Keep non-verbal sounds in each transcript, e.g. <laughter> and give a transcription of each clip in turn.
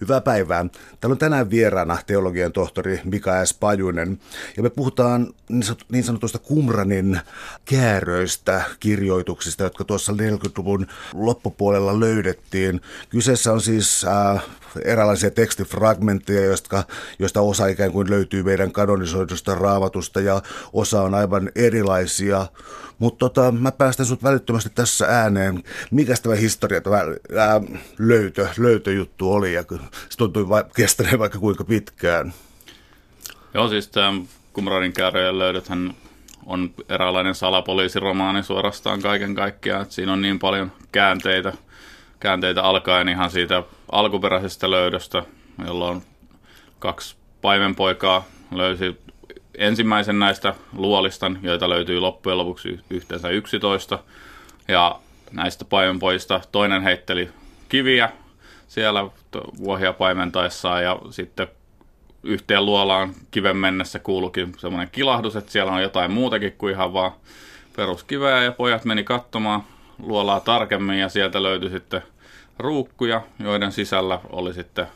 Hyvää päivää. Täällä on tänään vieraana teologian tohtori Mika S. Pajunen. Ja me puhutaan niin sanotusta Kumranin kääröistä, kirjoituksista, jotka tuossa 40-luvun loppupuolella löydettiin. Kyseessä on siis äh, eräänlaisia tekstifragmentteja, joista, joista osa ikään kuin löytyy meidän kanonisoidusta raamatusta ja osa on aivan erilaisia. Mutta tota, mä päästän sut välittömästi tässä ääneen. Mikä tämä historia, tämä ää, löytö, löytöjuttu oli ja se tuntui va- kestäneen vaikka kuinka pitkään. Joo, siis tämä Kumranin kääröjen löydöthän on eräänlainen salapoliisiromaani suorastaan kaiken kaikkiaan. Että siinä on niin paljon käänteitä, käänteitä alkaen ihan siitä alkuperäisestä löydöstä, jolloin kaksi paimenpoikaa löysi ensimmäisen näistä luolistan, joita löytyy loppujen lopuksi yhteensä 11. Ja näistä paimenpoista toinen heitteli kiviä siellä vuohia paimentaessaan ja sitten yhteen luolaan kiven mennessä kuulukin semmoinen kilahdus, että siellä on jotain muutakin kuin ihan vaan peruskiveä ja pojat meni katsomaan luolaa tarkemmin ja sieltä löytyi sitten ruukkuja, joiden sisällä oli sitten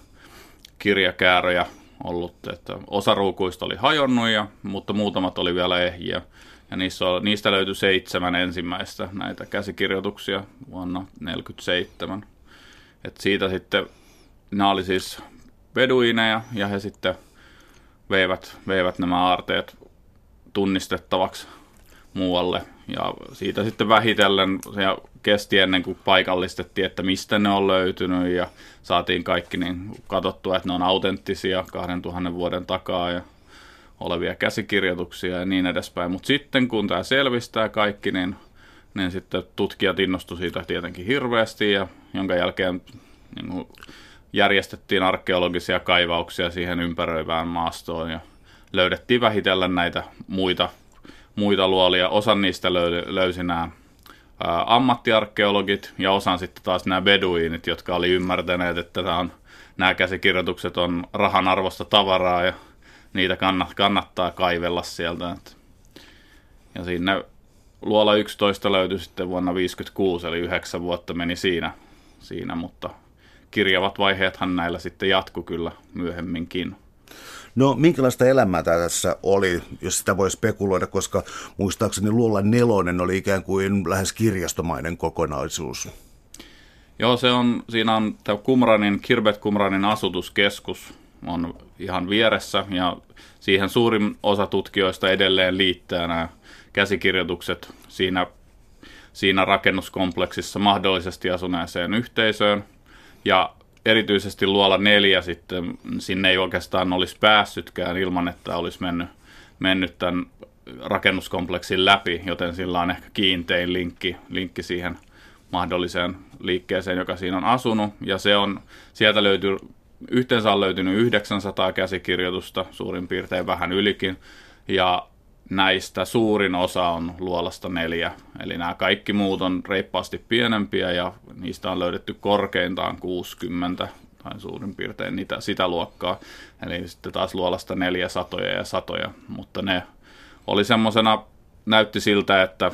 kirjakääröjä ollut, että osa ruukuista oli hajonnut, ja, mutta muutamat oli vielä ehjiä. Ja niissä, niistä löytyi seitsemän ensimmäistä näitä käsikirjoituksia vuonna 1947. Et siitä sitten, nämä oli siis beduineja, ja he sitten veivät, veivät nämä aarteet tunnistettavaksi muualle. Ja siitä sitten vähitellen ja kesti ennen kuin paikallistettiin, että mistä ne on löytynyt ja saatiin kaikki niin katsottua, että ne on autenttisia 2000 vuoden takaa ja olevia käsikirjoituksia ja niin edespäin. Mutta sitten kun tämä selvistää kaikki, niin, niin sitten tutkijat innostuivat siitä tietenkin hirveästi ja jonka jälkeen niin kuin järjestettiin arkeologisia kaivauksia siihen ympäröivään maastoon ja löydettiin vähitellen näitä muita, muita luolia. Osa niistä löysi nämä ammattiarkeologit ja osan sitten taas nämä beduinit, jotka oli ymmärtäneet, että tämä on, nämä käsikirjoitukset on rahan arvosta tavaraa ja niitä kannattaa kaivella sieltä. Ja sinne luola 11 löytyi sitten vuonna 1956, eli yhdeksän vuotta meni siinä, siinä mutta kirjavat vaiheethan näillä sitten jatku kyllä myöhemminkin. No minkälaista elämää tässä oli, jos sitä voi spekuloida, koska muistaakseni Luolla nelonen oli ikään kuin lähes kirjastomainen kokonaisuus. Joo, se on, siinä on tämä Kumranin, Kirbet Kumranin asutuskeskus on ihan vieressä ja siihen suurin osa tutkijoista edelleen liittää nämä käsikirjoitukset siinä, siinä rakennuskompleksissa mahdollisesti asuneeseen yhteisöön. Ja erityisesti luola neljä sitten, sinne ei oikeastaan olisi päässytkään ilman, että olisi mennyt, mennyt tämän rakennuskompleksin läpi, joten sillä on ehkä kiintein linkki, linkki siihen mahdolliseen liikkeeseen, joka siinä on asunut. Ja se on, sieltä löytyy, yhteensä on löytynyt 900 käsikirjoitusta, suurin piirtein vähän ylikin. Ja näistä suurin osa on luolasta neljä. Eli nämä kaikki muut on reippaasti pienempiä ja niistä on löydetty korkeintaan 60 tai suurin piirtein niitä, sitä luokkaa. Eli sitten taas luolasta neljä satoja ja satoja, mutta ne oli semmoisena, näytti siltä, että,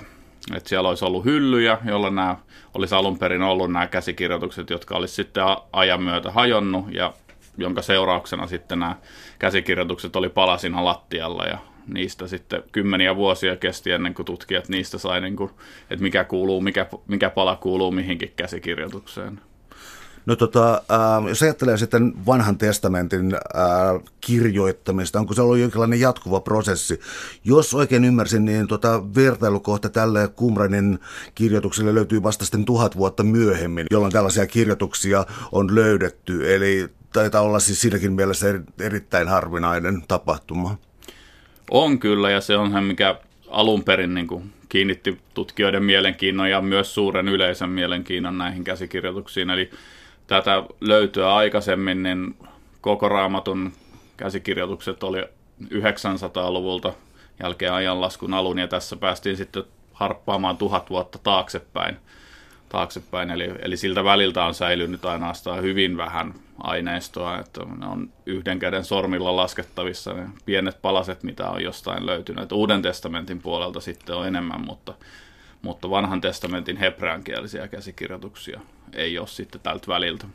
että siellä olisi ollut hyllyjä, jolla nämä olisi alun perin ollut nämä käsikirjoitukset, jotka olisi sitten ajan myötä hajonnut ja jonka seurauksena sitten nämä käsikirjoitukset oli palasina lattialla ja niistä sitten kymmeniä vuosia kesti ennen kuin tutkijat niistä sai, niin kuin, että mikä, kuuluu, mikä, mikä pala kuuluu mihinkin käsikirjoitukseen. No tota, äh, jos ajattelee sitten vanhan testamentin äh, kirjoittamista, onko se ollut jonkinlainen jatkuva prosessi? Jos oikein ymmärsin, niin tota, vertailukohta tälle Kumranin kirjoitukselle löytyy vasta sitten tuhat vuotta myöhemmin, jolloin tällaisia kirjoituksia on löydetty. Eli taitaa olla siis siinäkin mielessä erittäin harvinainen tapahtuma. On kyllä, ja se on se, mikä alun perin niin kuin kiinnitti tutkijoiden mielenkiinnon ja myös suuren yleisön mielenkiinnon näihin käsikirjoituksiin. Eli tätä löytyä aikaisemmin, niin koko raamatun käsikirjoitukset oli 900-luvulta jälkeen ajanlaskun alun, ja tässä päästiin sitten harppaamaan tuhat vuotta taaksepäin taaksepäin. Eli, eli siltä väliltä on säilynyt ainoastaan hyvin vähän aineistoa, että ne on yhden käden sormilla laskettavissa ne pienet palaset, mitä on jostain löytynyt. Että Uuden testamentin puolelta sitten on enemmän, mutta, mutta vanhan testamentin hebreankielisiä käsikirjoituksia ei ole sitten tältä väliltä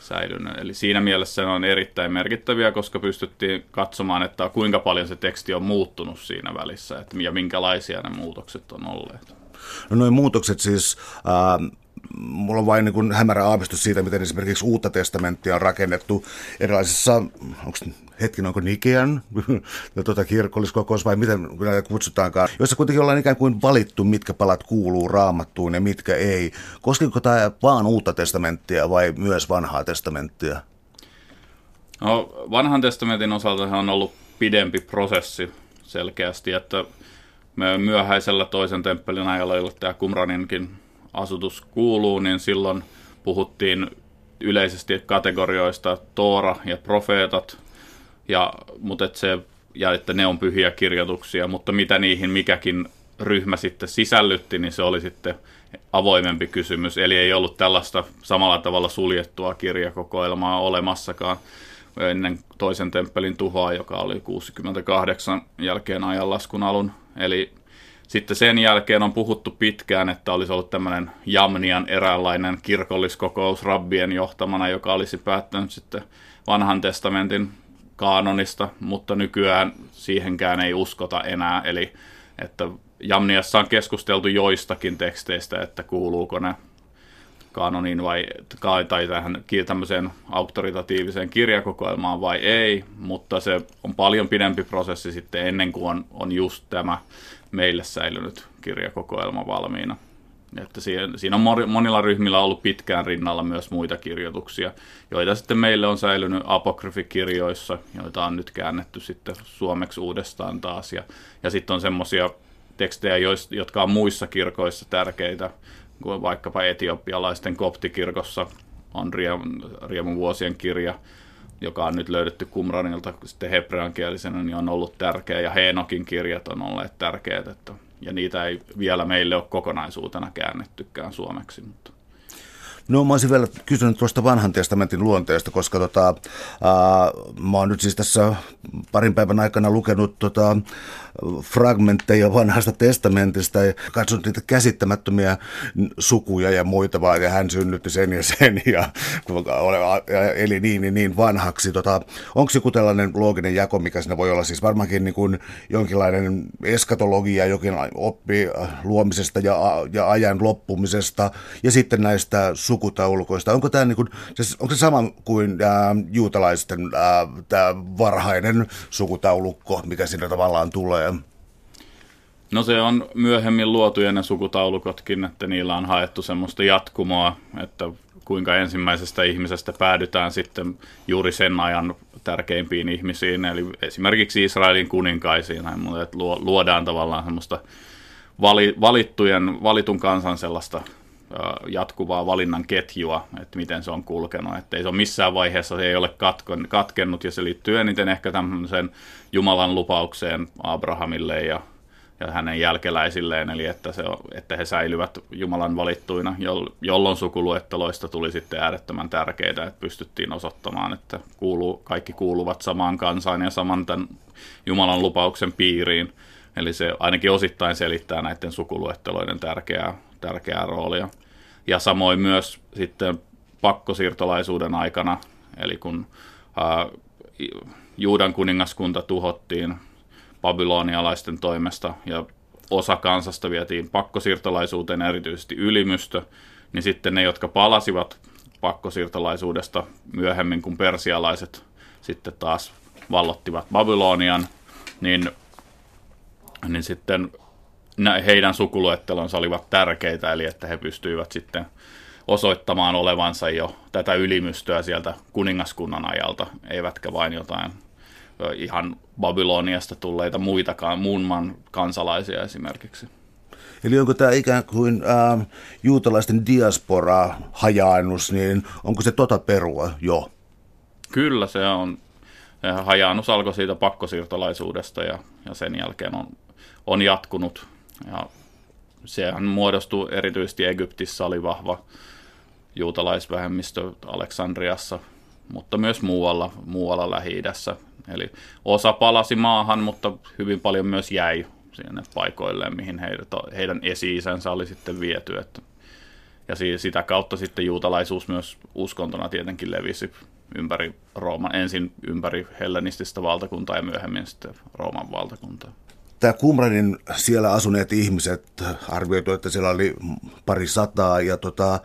säilynyt. Eli siinä mielessä ne on erittäin merkittäviä, koska pystyttiin katsomaan, että kuinka paljon se teksti on muuttunut siinä välissä että, ja minkälaisia ne muutokset on olleet. No noin muutokset siis, äh, mulla on vain niin kuin hämärä aavistus siitä, miten esimerkiksi uutta testamenttia on rakennettu erilaisissa, onko hetken, onko Nikean <laughs> tuota, kirkolliskokous vai miten näitä kutsutaankaan, joissa kuitenkin ollaan ikään kuin valittu, mitkä palat kuuluu raamattuun ja mitkä ei. Koskiko tämä vaan uutta testamenttia vai myös vanhaa testamenttia? No, vanhan testamentin osalta on ollut pidempi prosessi selkeästi, että myöhäisellä toisen temppelin ajalla, jolle tämä Kumraninkin asutus kuuluu, niin silloin puhuttiin yleisesti kategorioista Toora ja profeetat, ja, mutta et se, ja että ne on pyhiä kirjoituksia, mutta mitä niihin mikäkin ryhmä sitten sisällytti, niin se oli sitten avoimempi kysymys. Eli ei ollut tällaista samalla tavalla suljettua kirjakokoelmaa olemassakaan ennen toisen temppelin tuhoa, joka oli 68 jälkeen ajanlaskun alun. Eli sitten sen jälkeen on puhuttu pitkään, että olisi ollut tämmöinen Jamnian eräänlainen kirkolliskokous rabbien johtamana, joka olisi päättänyt sitten vanhan testamentin kaanonista, mutta nykyään siihenkään ei uskota enää. Eli että Jamniassa on keskusteltu joistakin teksteistä, että kuuluuko ne kanoniin vai, tai tähän tämmöiseen auktoritatiiviseen kirjakokoelmaan vai ei, mutta se on paljon pidempi prosessi sitten ennen kuin on, on just tämä meille säilynyt kirjakokoelma valmiina. Että siinä, on monilla ryhmillä ollut pitkään rinnalla myös muita kirjoituksia, joita sitten meille on säilynyt apokryfikirjoissa, joita on nyt käännetty sitten suomeksi uudestaan taas. Ja, ja sitten on semmoisia tekstejä, jotka on muissa kirkoissa tärkeitä, kuin vaikkapa etiopialaisten koptikirkossa on Riemun vuosien kirja, joka on nyt löydetty Qumranilta sitten hebreankielisenä, niin on ollut tärkeä, ja Heenokin kirjat on olleet tärkeät, että, ja niitä ei vielä meille ole kokonaisuutena käännettykään suomeksi. Mutta. No mä olisin vielä kysynyt tuosta vanhan testamentin luonteesta, koska tota, ää, mä oon nyt siis tässä parin päivän aikana lukenut tota, fragmentteja vanhasta testamentista ja katsonut niitä käsittämättömiä sukuja ja muita vaan, ja hän synnytti sen ja sen, ja, eli niin, niin, niin vanhaksi. Tota, Onko joku tällainen looginen jako, mikä siinä voi olla? Siis varmaankin niin kuin jonkinlainen eskatologia, jokin oppi luomisesta ja, ja ajan loppumisesta, ja sitten näistä sukutaulukoista. Onko tämä niin kuin, onko se sama kuin ää, juutalaisten ää, tämä varhainen sukutaulukko, mikä siinä tavallaan tulee? No se on myöhemmin luotu ne sukutaulukotkin, että niillä on haettu semmoista jatkumoa, että kuinka ensimmäisestä ihmisestä päädytään sitten juuri sen ajan tärkeimpiin ihmisiin, eli esimerkiksi Israelin kuninkaisiin, että luodaan tavallaan semmoista valittujen, valitun kansan sellaista jatkuvaa valinnan ketjua, että miten se on kulkenut. Että ei se ole missään vaiheessa, se ei ole katkennut ja se liittyy eniten ehkä tämmöiseen Jumalan lupaukseen Abrahamille ja ja hänen jälkeläisilleen, eli että, se, että he säilyvät Jumalan valittuina, jolloin sukuluetteloista tuli sitten äärettömän tärkeää, että pystyttiin osoittamaan, että kuuluu, kaikki kuuluvat samaan kansaan ja saman tämän Jumalan lupauksen piiriin. Eli se ainakin osittain selittää näiden sukuluetteloiden tärkeää, tärkeää roolia. Ja samoin myös sitten pakkosiirtolaisuuden aikana, eli kun ää, Juudan kuningaskunta tuhottiin babylonialaisten toimesta ja osa kansasta vietiin pakkosiirtolaisuuteen, erityisesti ylimystö, niin sitten ne, jotka palasivat pakkosiirtolaisuudesta myöhemmin, kun persialaiset sitten taas vallottivat Babylonian, niin, niin sitten heidän sukuluettelonsa olivat tärkeitä, eli että he pystyivät sitten osoittamaan olevansa jo tätä ylimystöä sieltä kuningaskunnan ajalta, eivätkä vain jotain ihan Babyloniasta tulleita muitakaan, muun maan kansalaisia esimerkiksi. Eli onko tämä ikään kuin äh, juutalaisten diaspora-hajaannus, niin onko se tota perua jo? Kyllä se on. Hajaannus alkoi siitä pakkosiirtolaisuudesta ja, ja sen jälkeen on, on jatkunut. Ja sehän muodostui erityisesti Egyptissä oli vahva juutalaisvähemmistö Aleksandriassa, mutta myös muualla, muualla Lähi-idässä Eli osa palasi maahan, mutta hyvin paljon myös jäi sinne paikoilleen, mihin heidät, heidän esi-isänsä oli sitten viety. Että, ja sitä kautta sitten juutalaisuus myös uskontona tietenkin levisi ympäri Rooman, ensin ympäri hellenististä valtakuntaa ja myöhemmin sitten Rooman valtakuntaa. Tämä Kumranin siellä asuneet ihmiset, arvioitu, että siellä oli pari sataa, ja tota,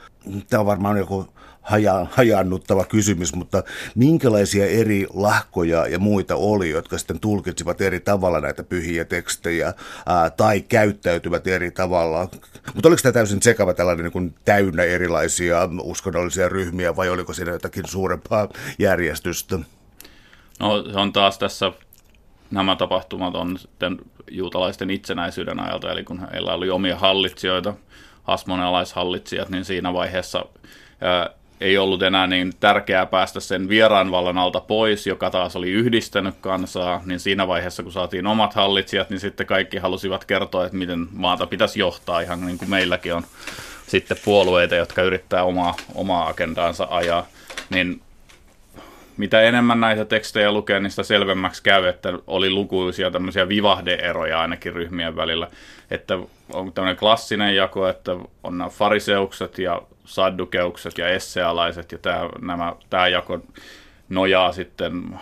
tämä on varmaan joku haja, hajannuttava kysymys, mutta minkälaisia eri lahkoja ja muita oli, jotka sitten tulkitsivat eri tavalla näitä pyhiä tekstejä ää, tai käyttäytyvät eri tavalla? Mutta oliko tämä täysin sekava tällainen niin täynnä erilaisia uskonnollisia ryhmiä vai oliko siinä jotakin suurempaa järjestystä? No se on taas tässä, nämä tapahtumat on sitten juutalaisten itsenäisyyden ajalta, eli kun heillä oli omia hallitsijoita, hasmonalaishallitsijat, niin siinä vaiheessa ää, ei ollut enää niin tärkeää päästä sen vieraanvallan alta pois, joka taas oli yhdistänyt kansaa, niin siinä vaiheessa, kun saatiin omat hallitsijat, niin sitten kaikki halusivat kertoa, että miten maata pitäisi johtaa, ihan niin kuin meilläkin on sitten puolueita, jotka yrittää omaa, omaa agendaansa ajaa, niin mitä enemmän näitä tekstejä lukee, niin sitä selvemmäksi käy, että oli lukuisia tämmöisiä vivahdeeroja ainakin ryhmien välillä. Että on tämmöinen klassinen jako, että on nämä fariseukset ja saddukeukset ja essealaiset, ja tämä, nämä, tämä jako nojaa sitten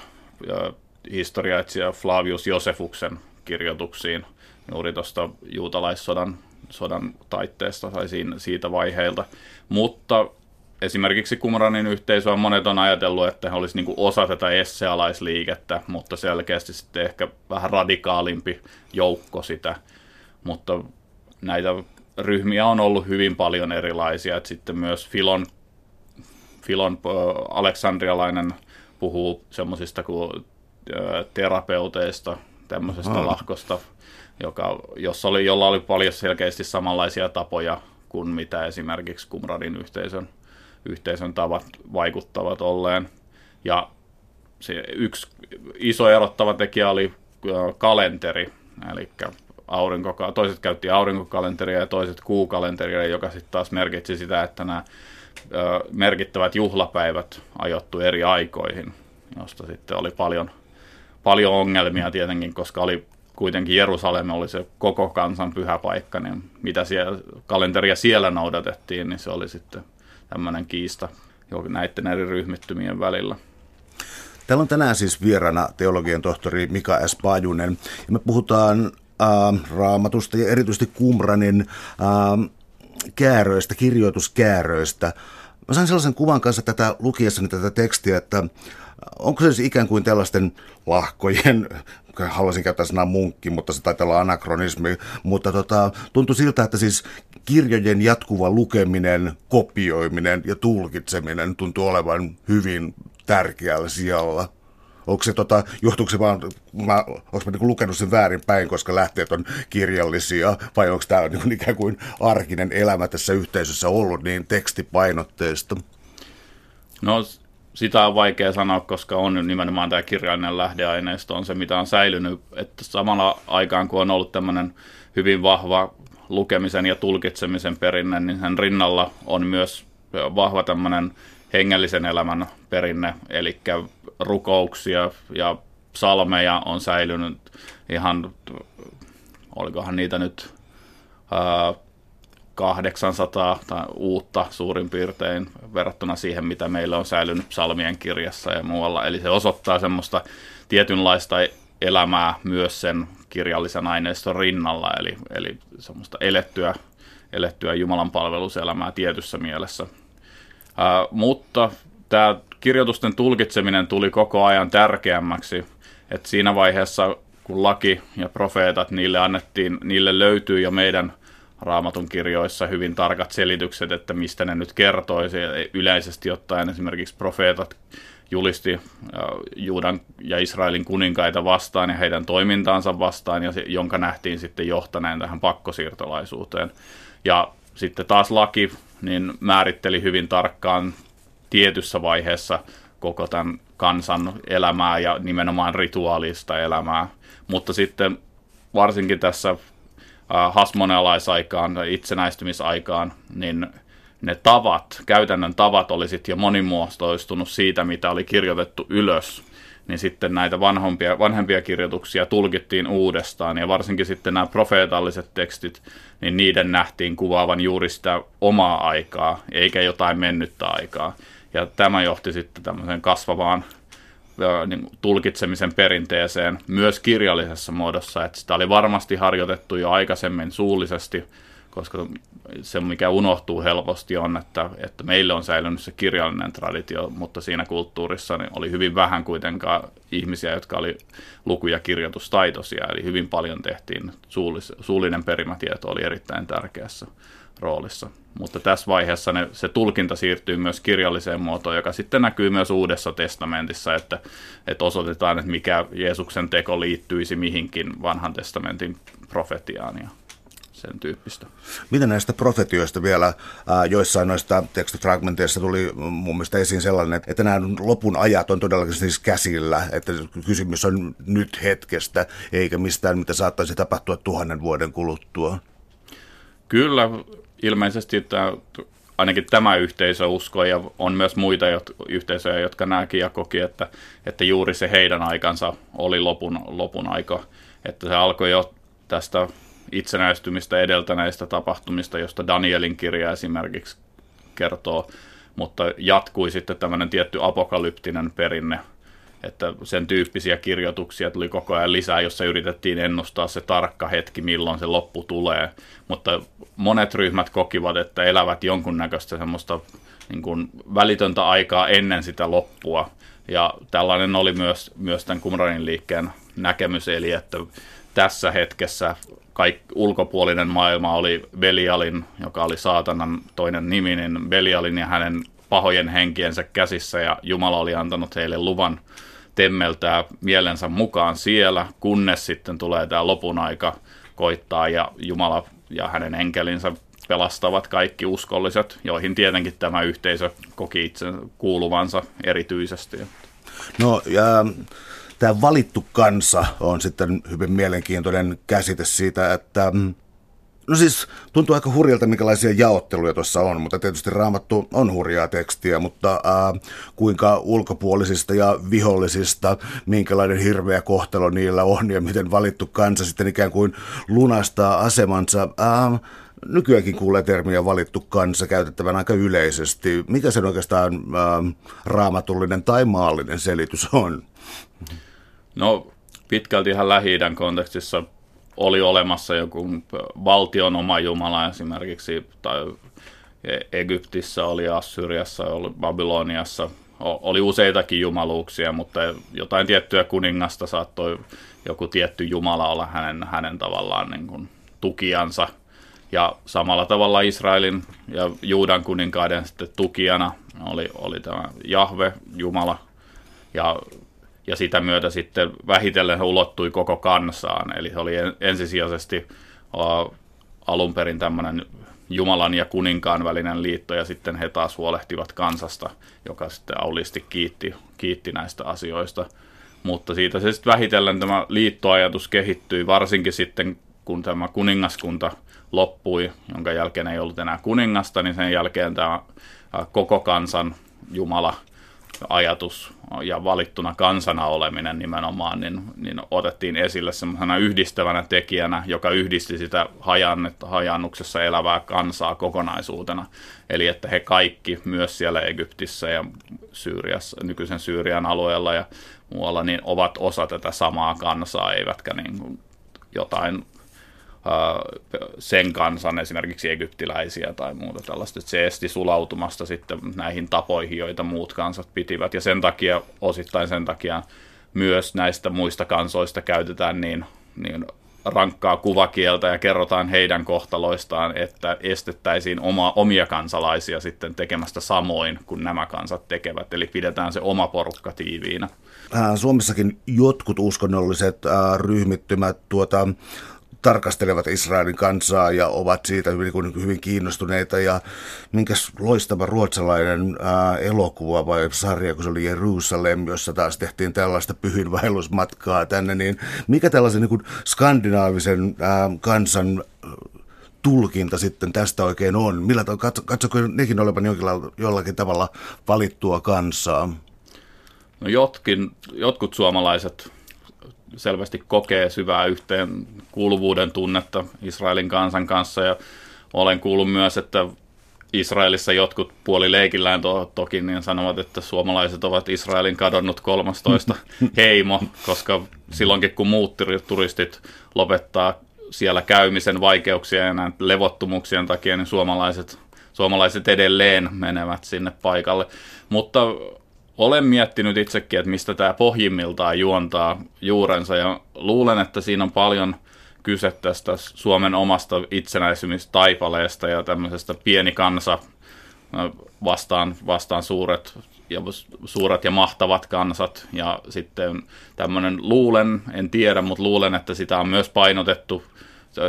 historiaitsija Flavius Josefuksen kirjoituksiin juuri tuosta juutalaissodan sodan taitteesta tai siitä vaiheilta. Mutta esimerkiksi Kumranin yhteisö on monet on ajatellut, että he olisi niin osa tätä essealaisliikettä, mutta selkeästi sitten ehkä vähän radikaalimpi joukko sitä. Mutta näitä ryhmiä on ollut hyvin paljon erilaisia. että sitten myös Filon, Filon aleksandrialainen puhuu semmoisista kuin terapeuteista, tämmöisestä oh. lahkosta, joka, jossa oli, jolla oli paljon selkeästi samanlaisia tapoja kuin mitä esimerkiksi Kumradin yhteisön, yhteisön tavat vaikuttavat olleen. Ja se yksi iso erottava tekijä oli kalenteri, eli aurinko, toiset käytti aurinkokalenteria ja toiset kuukalenteria, joka sitten taas merkitsi sitä, että nämä ö, merkittävät juhlapäivät ajoittu eri aikoihin, josta sitten oli paljon, paljon ongelmia tietenkin, koska oli kuitenkin Jerusalem oli se koko kansan pyhä paikka, niin mitä siellä, kalenteria siellä noudatettiin, niin se oli sitten tämmöinen kiista näiden eri ryhmittymien välillä. Täällä on tänään siis vieraana teologian tohtori Mika S. Pajunen, ja me puhutaan äh, raamatusta ja erityisesti Kumranin äh, kääröistä, kirjoituskääröistä. Mä sain sellaisen kuvan kanssa tätä lukiessani tätä tekstiä, että onko se siis ikään kuin tällaisten lahkojen, <laughs> haluaisin käyttää sanaa munkki, mutta se taitaa olla anakronismi, mutta tota, tuntui siltä, että siis kirjojen jatkuva lukeminen, kopioiminen ja tulkitseminen tuntuu olevan hyvin tärkeällä sijalla. Onko se, tota, johtuuko se vaan, mä, onko mä niin lukenut sen väärin päin, koska lähteet on kirjallisia, vai onko tämä niin <laughs> ikään kuin arkinen elämä tässä yhteisössä ollut niin tekstipainotteista? No sitä on vaikea sanoa, koska on nimenomaan tämä kirjallinen lähdeaineisto on se, mitä on säilynyt. Että samalla aikaan, kun on ollut tämmöinen hyvin vahva lukemisen ja tulkitsemisen perinne, niin sen rinnalla on myös vahva tämmöinen hengellisen elämän perinne, eli rukouksia ja psalmeja on säilynyt ihan, olikohan niitä nyt ää, 800 tai uutta suurin piirtein verrattuna siihen, mitä meillä on säilynyt psalmien kirjassa ja muualla. Eli se osoittaa semmoista tietynlaista elämää myös sen kirjallisen aineiston rinnalla, eli, eli semmoista elettyä, elettyä Jumalan palveluselämää tietyssä mielessä. Ää, mutta tämä kirjoitusten tulkitseminen tuli koko ajan tärkeämmäksi, että siinä vaiheessa, kun laki ja profeetat, niille annettiin, niille löytyy jo meidän raamatun kirjoissa hyvin tarkat selitykset, että mistä ne nyt kertoisi. Yleisesti ottaen esimerkiksi profeetat julisti Juudan ja Israelin kuninkaita vastaan ja heidän toimintaansa vastaan, ja se, jonka nähtiin sitten johtaneen tähän pakkosiirtolaisuuteen. Ja sitten taas laki niin määritteli hyvin tarkkaan tietyssä vaiheessa koko tämän kansan elämää ja nimenomaan rituaalista elämää. Mutta sitten varsinkin tässä äh, hasmonelaisaikaan tai itsenäistymisaikaan, niin ne tavat, käytännön tavat oli sitten jo monimuotoistunut siitä, mitä oli kirjoitettu ylös. niin sitten näitä vanhempia, vanhempia kirjoituksia tulkittiin uudestaan, ja varsinkin sitten nämä profeetalliset tekstit, niin niiden nähtiin kuvaavan juuri sitä omaa aikaa, eikä jotain mennyttä aikaa. Ja tämä johti sitten tämmöiseen kasvavaan niin tulkitsemisen perinteeseen myös kirjallisessa muodossa, että sitä oli varmasti harjoitettu jo aikaisemmin suullisesti, koska se, mikä unohtuu helposti on, että, että meille on säilynyt se kirjallinen traditio, mutta siinä kulttuurissa niin oli hyvin vähän kuitenkaan ihmisiä, jotka oli luku- ja kirjoitustaitoisia, eli hyvin paljon tehtiin, suullis, suullinen perimätieto oli erittäin tärkeässä roolissa. Mutta tässä vaiheessa ne, se tulkinta siirtyy myös kirjalliseen muotoon, joka sitten näkyy myös Uudessa testamentissa, että, että osoitetaan, että mikä Jeesuksen teko liittyisi mihinkin vanhan testamentin profetiaan ja sen tyyppistä. Mitä näistä profetioista vielä, ää, joissain noista tekstifragmenteissa tuli mun mielestä esiin sellainen, että nämä lopun ajat on todellakin siis käsillä, että kysymys on nyt hetkestä, eikä mistään, mitä saattaisi tapahtua tuhannen vuoden kuluttua. Kyllä, ilmeisesti että ainakin tämä yhteisö uskoi ja on myös muita yhteisöjä, jotka näki ja koki, että, että juuri se heidän aikansa oli lopun, lopun aika. Että se alkoi jo tästä itsenäistymistä edeltäneistä tapahtumista, josta Danielin kirja esimerkiksi kertoo, mutta jatkui sitten tämmöinen tietty apokalyptinen perinne, että sen tyyppisiä kirjoituksia tuli koko ajan lisää, jossa yritettiin ennustaa se tarkka hetki, milloin se loppu tulee. Mutta monet ryhmät kokivat, että elävät jonkunnäköistä semmoista niin kuin välitöntä aikaa ennen sitä loppua. Ja tällainen oli myös, myös tämän Qumranin liikkeen näkemys, eli että tässä hetkessä kaik, ulkopuolinen maailma oli Belialin, joka oli saatanan toinen nimi, niin Belialin ja hänen pahojen henkiensä käsissä, ja Jumala oli antanut heille luvan temmeltää mielensä mukaan siellä, kunnes sitten tulee tämä lopun aika koittaa ja Jumala ja hänen enkelinsä pelastavat kaikki uskolliset, joihin tietenkin tämä yhteisö koki itse kuuluvansa erityisesti. No ja tämä valittu kansa on sitten hyvin mielenkiintoinen käsite siitä, että mm, No siis tuntuu aika hurjalta, minkälaisia jaotteluja tuossa on, mutta tietysti raamattu on hurjaa tekstiä, mutta ää, kuinka ulkopuolisista ja vihollisista, minkälainen hirveä kohtelo niillä on ja miten valittu kansa sitten ikään kuin lunastaa asemansa. Ää, nykyäänkin kuulee termiä valittu kansa käytettävän aika yleisesti. Mikä se oikeastaan ää, raamatullinen tai maallinen selitys on? No pitkälti ihan lähi kontekstissa oli olemassa joku valtion oma jumala esimerkiksi, tai Egyptissä oli, Assyriassa oli, Babyloniassa, oli useitakin jumaluuksia, mutta jotain tiettyä kuningasta saattoi joku tietty jumala olla hänen, hänen tavallaan niin kuin tukijansa. Ja samalla tavalla Israelin ja Juudan kuninkaiden sitten tukijana oli, oli tämä Jahve, Jumala. Ja ja sitä myötä sitten vähitellen he ulottui koko kansaan. Eli se oli ensisijaisesti uh, alun perin tämmöinen Jumalan ja kuninkaan välinen liitto, ja sitten he taas huolehtivat kansasta, joka sitten aulisti kiitti, kiitti näistä asioista. Mutta siitä se sitten vähitellen tämä liittoajatus kehittyi, varsinkin sitten kun tämä kuningaskunta loppui, jonka jälkeen ei ollut enää kuningasta, niin sen jälkeen tämä koko kansan Jumala – ajatus ja valittuna kansana oleminen nimenomaan, niin, niin otettiin esille semmoisena yhdistävänä tekijänä, joka yhdisti sitä hajannuksessa elävää kansaa kokonaisuutena. Eli että he kaikki, myös siellä Egyptissä ja Syyriassa, nykyisen Syyrian alueella ja muualla, niin ovat osa tätä samaa kansaa, eivätkä niin jotain sen kansan, esimerkiksi egyptiläisiä tai muuta tällaista, että se esti sulautumasta sitten näihin tapoihin, joita muut kansat pitivät, ja sen takia, osittain sen takia myös näistä muista kansoista käytetään niin, niin rankkaa kuvakieltä ja kerrotaan heidän kohtaloistaan, että estettäisiin oma, omia kansalaisia sitten tekemästä samoin kuin nämä kansat tekevät, eli pidetään se oma porukka tiiviinä. Suomessakin jotkut uskonnolliset äh, ryhmittymät tuota, tarkastelevat Israelin kansaa ja ovat siitä hyvin, hyvin kiinnostuneita. Ja minkäs loistava ruotsalainen ää, elokuva vai sarja, kun se oli Jerusalem, jossa taas tehtiin tällaista pyhinvaellusmatkaa tänne, niin mikä tällaisen niin kuin skandinaavisen ää, kansan tulkinta sitten tästä oikein on? Millä katso, katsoko nekin olevan jollakin tavalla valittua kansaa? No jotkin, jotkut suomalaiset selvästi kokee syvää yhteen kuuluvuuden tunnetta Israelin kansan kanssa ja olen kuullut myös, että Israelissa jotkut puoli leikillään to, toki niin sanovat, että suomalaiset ovat Israelin kadonnut 13 <laughs> heimo, koska silloinkin kun muut turistit lopettaa siellä käymisen vaikeuksia ja näin levottomuuksien takia, niin suomalaiset, suomalaiset edelleen menevät sinne paikalle. Mutta olen miettinyt itsekin, että mistä tämä pohjimmiltaan juontaa juurensa ja luulen, että siinä on paljon kyse tästä Suomen omasta itsenäisymistaipaleesta ja tämmöisestä pieni kansa vastaan, vastaan suuret ja, suuret ja mahtavat kansat. Ja sitten tämmöinen luulen, en tiedä, mutta luulen, että sitä on myös painotettu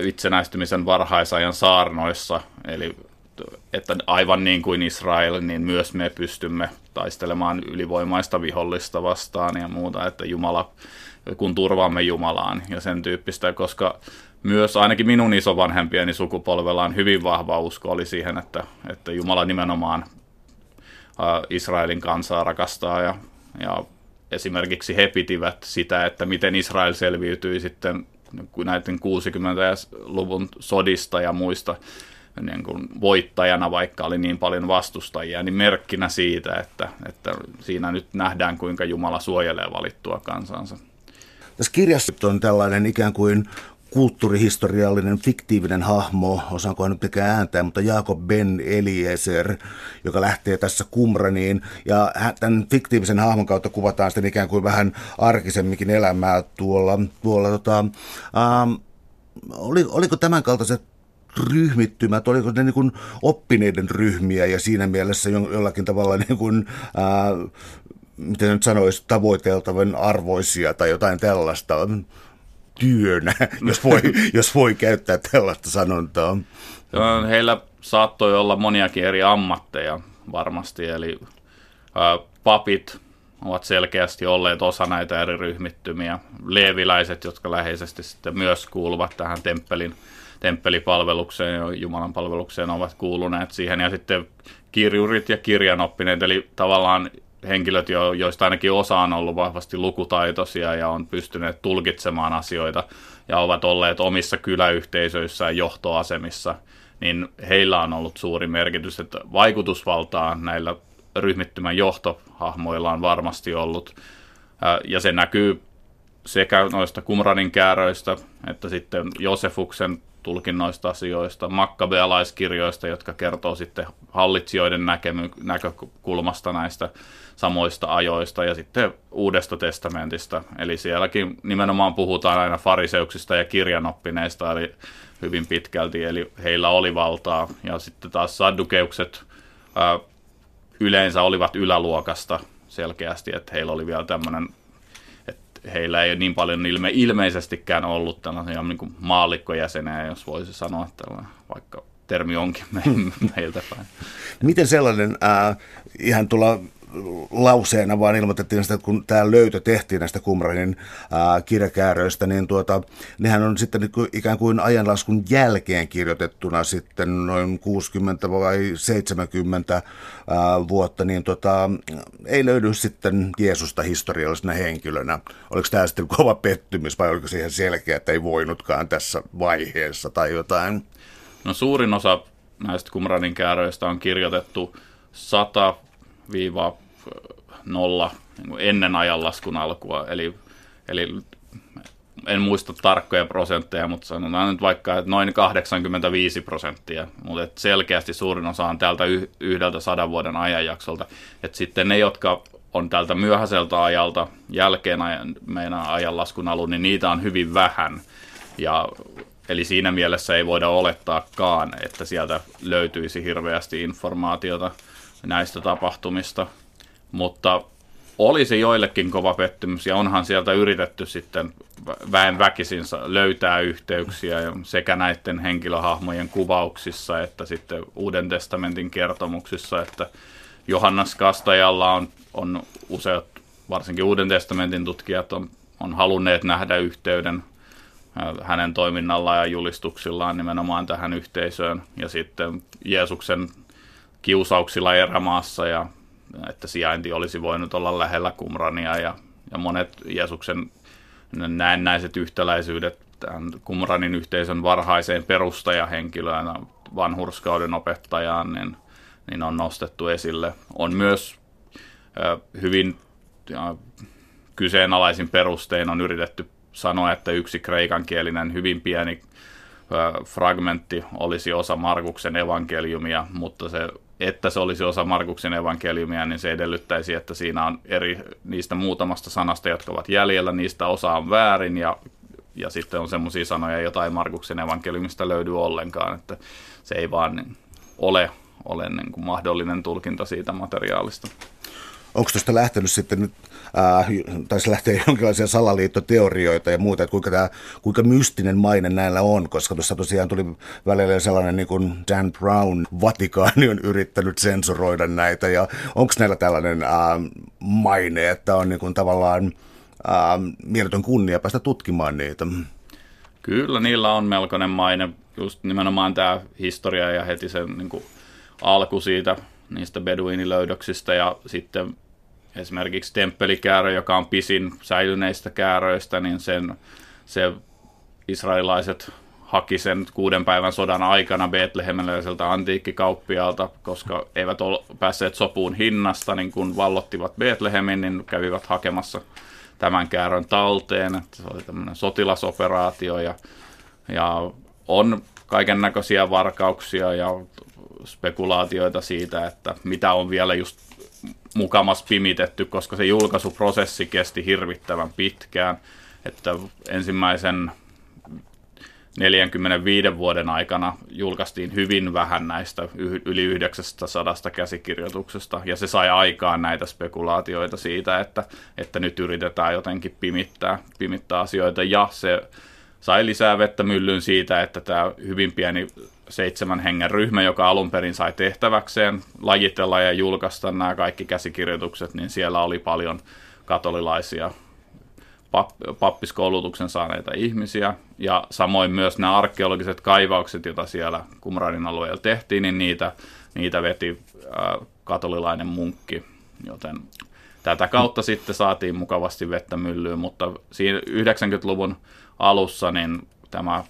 itsenäistymisen varhaisajan saarnoissa. Eli että aivan niin kuin Israel, niin myös me pystymme taistelemaan ylivoimaista vihollista vastaan ja muuta, että Jumala, kun turvaamme Jumalaan ja sen tyyppistä, koska myös ainakin minun isovanhempieni sukupolvella on hyvin vahva usko oli siihen, että, että Jumala nimenomaan Israelin kansaa rakastaa ja, ja esimerkiksi he pitivät sitä, että miten Israel selviytyi sitten näiden 60-luvun sodista ja muista niin kuin voittajana, vaikka oli niin paljon vastustajia, niin merkkinä siitä, että, että siinä nyt nähdään, kuinka Jumala suojelee valittua kansansa. Tässä kirjassa on tällainen ikään kuin kulttuurihistoriallinen fiktiivinen hahmo, osaanko nyt mikään ääntää, mutta Jaakob Ben Eliezer, joka lähtee tässä Kumraniin. Ja tämän fiktiivisen hahmon kautta kuvataan sitten ikään kuin vähän arkisemminkin elämää tuolla. tuolla tota, ähm, oli, oliko tämän kaltaiset ryhmittymät, oliko ne niin kuin oppineiden ryhmiä ja siinä mielessä jollakin tavalla niin kuin, ää, miten nyt sanoisi, tavoiteltavan arvoisia tai jotain tällaista työnä, <laughs> jos voi, jos voi käyttää tällaista sanontaa. Heillä saattoi olla moniakin eri ammatteja varmasti, eli ää, papit ovat selkeästi olleet osa näitä eri ryhmittymiä. Leeviläiset, jotka läheisesti sitten myös kuuluvat tähän temppelin temppelipalvelukseen ja Jumalan palvelukseen ovat kuuluneet siihen. Ja sitten kirjurit ja kirjanoppineet, eli tavallaan henkilöt, joista ainakin osa on ollut vahvasti lukutaitoisia ja on pystyneet tulkitsemaan asioita ja ovat olleet omissa kyläyhteisöissään johtoasemissa, niin heillä on ollut suuri merkitys, että vaikutusvaltaa näillä ryhmittymän johtohahmoilla on varmasti ollut. Ja se näkyy sekä noista Kumranin kääröistä että sitten Josefuksen tulkinnoista asioista, makkabealaiskirjoista, jotka kertoo sitten hallitsijoiden näkemy- näkökulmasta näistä samoista ajoista ja sitten Uudesta testamentista. Eli sielläkin nimenomaan puhutaan aina fariseuksista ja kirjanoppineista, eli hyvin pitkälti, eli heillä oli valtaa. Ja sitten taas saddukeukset ää, yleensä olivat yläluokasta selkeästi, että heillä oli vielä tämmöinen heillä ei ole niin paljon ilme, ilmeisestikään ollut tällaisia niin kuin maallikkojäseniä, jos voisi sanoa tällainen, vaikka termi onkin me, <laughs> meiltä päin. Miten sellainen, äh, ihan tulla lauseena vaan ilmoitettiin sitä, että kun tämä löytö tehtiin näistä Kumranin ää, kirjakääröistä, niin tuota, nehän on sitten niin ikään kuin ajanlaskun jälkeen kirjoitettuna sitten noin 60 vai 70 ää, vuotta, niin tota, ei löydy sitten Jeesusta historiallisena henkilönä. Oliko tämä sitten kova pettymys vai oliko siihen selkeä, että ei voinutkaan tässä vaiheessa tai jotain? No suurin osa näistä Kumranin kääröistä on kirjoitettu 100 viiva nolla niin ennen ajanlaskun alkua. Eli, eli en muista tarkkoja prosentteja, mutta sanotaan nyt vaikka, että noin 85 prosenttia, mutta että selkeästi suurin osa on tältä yhdeltä sadan vuoden ajanjaksolta. Että sitten ne, jotka on tältä myöhäiseltä ajalta jälkeen meidän ajanlaskun alun, niin niitä on hyvin vähän. Ja, eli siinä mielessä ei voida olettaakaan, että sieltä löytyisi hirveästi informaatiota näistä tapahtumista – mutta olisi joillekin kova pettymys ja onhan sieltä yritetty sitten väen väkisin löytää yhteyksiä sekä näiden henkilöhahmojen kuvauksissa että sitten Uuden testamentin kertomuksissa, että Johannas Kastajalla on, on useat, varsinkin Uuden testamentin tutkijat on, on halunneet nähdä yhteyden hänen toiminnallaan ja julistuksillaan nimenomaan tähän yhteisöön. Ja sitten Jeesuksen kiusauksilla erämaassa ja että sijainti olisi voinut olla lähellä Kumrania ja, ja monet Jeesuksen näennäiset yhtäläisyydet tämän Kumranin yhteisön varhaiseen perustajahenkilöön, vanhurskauden opettajaan, niin, niin on nostettu esille. On myös ö, hyvin ja, kyseenalaisin perustein on yritetty sanoa, että yksi kreikankielinen hyvin pieni fragmentti olisi osa Markuksen evankeliumia, mutta se että se olisi osa Markuksen evankeliumia, niin se edellyttäisi, että siinä on eri niistä muutamasta sanasta, jotka ovat jäljellä, niistä osa on väärin ja, ja sitten on semmoisia sanoja, joita ei Markuksen evankeliumista löydy ollenkaan, että se ei vaan ole, ole niin kuin mahdollinen tulkinta siitä materiaalista. Onko tuosta lähtenyt sitten nyt, ää, tai se lähtee <laughs> jonkinlaisia salaliittoteorioita ja muuta, että kuinka, tämä, kuinka mystinen maine näillä on, koska tuossa tosiaan tuli välillä sellainen niin kuin Dan Brown, Vatikaani on yrittänyt sensuroida näitä, ja onko näillä tällainen ää, maine, että on niin kuin tavallaan ää, mieletön kunnia päästä tutkimaan niitä? Kyllä, niillä on melkoinen maine, just nimenomaan tämä historia ja heti sen niin kuin alku siitä niistä beduinilöydöksistä ja sitten esimerkiksi temppelikäärö, joka on pisin säilyneistä kääröistä, niin sen, se israelilaiset haki sen kuuden päivän sodan aikana Betlehemiläiseltä antiikkikauppialta, koska eivät ole päässeet sopuun hinnasta, niin kun vallottivat Betlehemin, niin kävivät hakemassa tämän käärön talteen. Että se oli tämmöinen sotilasoperaatio ja, ja on kaiken näköisiä varkauksia ja spekulaatioita siitä, että mitä on vielä just mukamas pimitetty, koska se julkaisuprosessi kesti hirvittävän pitkään. Että ensimmäisen 45 vuoden aikana julkaistiin hyvin vähän näistä yli 900 käsikirjoituksesta, ja se sai aikaan näitä spekulaatioita siitä, että, että nyt yritetään jotenkin pimittää, pimittää asioita, ja se sai lisää vettä myllyyn siitä, että tämä hyvin pieni seitsemän hengen ryhmä, joka alun perin sai tehtäväkseen lajitella ja julkaista nämä kaikki käsikirjoitukset, niin siellä oli paljon katolilaisia pappiskoulutuksen saaneita ihmisiä. Ja samoin myös nämä arkeologiset kaivaukset, joita siellä Kumranin alueella tehtiin, niin niitä, niitä veti katolilainen munkki. Joten tätä kautta sitten saatiin mukavasti vettä myllyyn, mutta siinä 90-luvun alussa niin tämä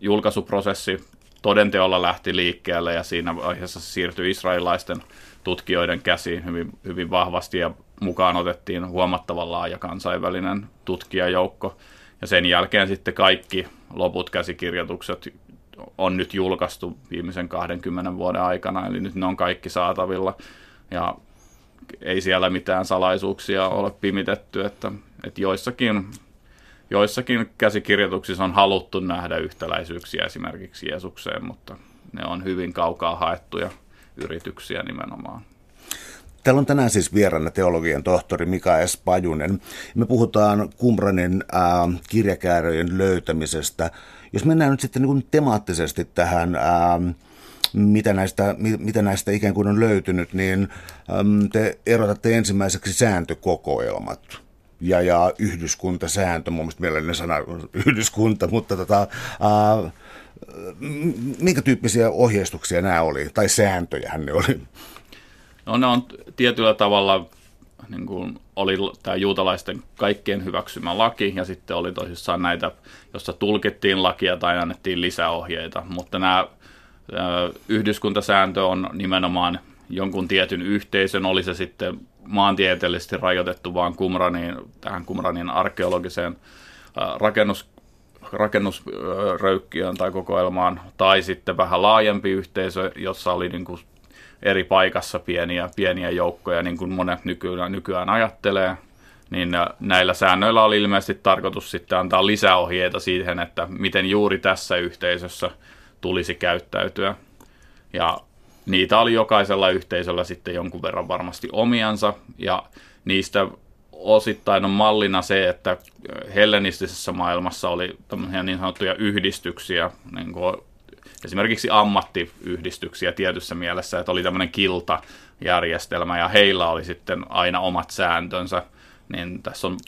julkaisuprosessi todenteolla lähti liikkeelle ja siinä vaiheessa se siirtyi israelilaisten tutkijoiden käsiin hyvin, hyvin vahvasti ja mukaan otettiin huomattavan laaja kansainvälinen tutkijajoukko. Ja sen jälkeen sitten kaikki loput käsikirjoitukset on nyt julkaistu viimeisen 20 vuoden aikana, eli nyt ne on kaikki saatavilla. Ja ei siellä mitään salaisuuksia ole pimitetty, että, että joissakin joissakin käsikirjoituksissa on haluttu nähdä yhtäläisyyksiä esimerkiksi Jeesukseen, mutta ne on hyvin kaukaa haettuja yrityksiä nimenomaan. Täällä on tänään siis vieraana teologian tohtori Mika S. Pajunen. Me puhutaan Kumranin äh, kirjakääröjen löytämisestä. Jos mennään nyt sitten niin temaattisesti tähän, äh, mitä, näistä, mitä näistä ikään kuin on löytynyt, niin ähm, te erotatte ensimmäiseksi sääntökokoelmat ja, ja yhdyskuntasääntö, mun mielestä mielelläinen sana yhdyskunta, mutta tota, ää, minkä tyyppisiä ohjeistuksia nämä oli, tai sääntöjähän ne oli? No ne on tietyllä tavalla, niin kuin oli tämä juutalaisten kaikkien hyväksymä laki, ja sitten oli tosissaan näitä, jossa tulkittiin lakia tai annettiin lisäohjeita, mutta nämä yhdyskuntasääntö on nimenomaan jonkun tietyn yhteisön, oli se sitten maantieteellisesti rajoitettu vaan Kumraniin, tähän Kumranin arkeologiseen rakennus, rakennusröykkiön tai kokoelmaan, tai sitten vähän laajempi yhteisö, jossa oli niin kuin eri paikassa pieniä, pieniä joukkoja, niin kuin monet nykyään, nykyään ajattelee, niin näillä säännöillä oli ilmeisesti tarkoitus sitten antaa lisäohjeita siihen, että miten juuri tässä yhteisössä tulisi käyttäytyä. Ja niitä oli jokaisella yhteisöllä sitten jonkun verran varmasti omiansa, ja niistä osittain on mallina se, että hellenistisessä maailmassa oli tämmöisiä niin sanottuja yhdistyksiä, niin kuin esimerkiksi ammattiyhdistyksiä tietyssä mielessä, että oli tämmöinen kiltajärjestelmä, ja heillä oli sitten aina omat sääntönsä, niin tässä on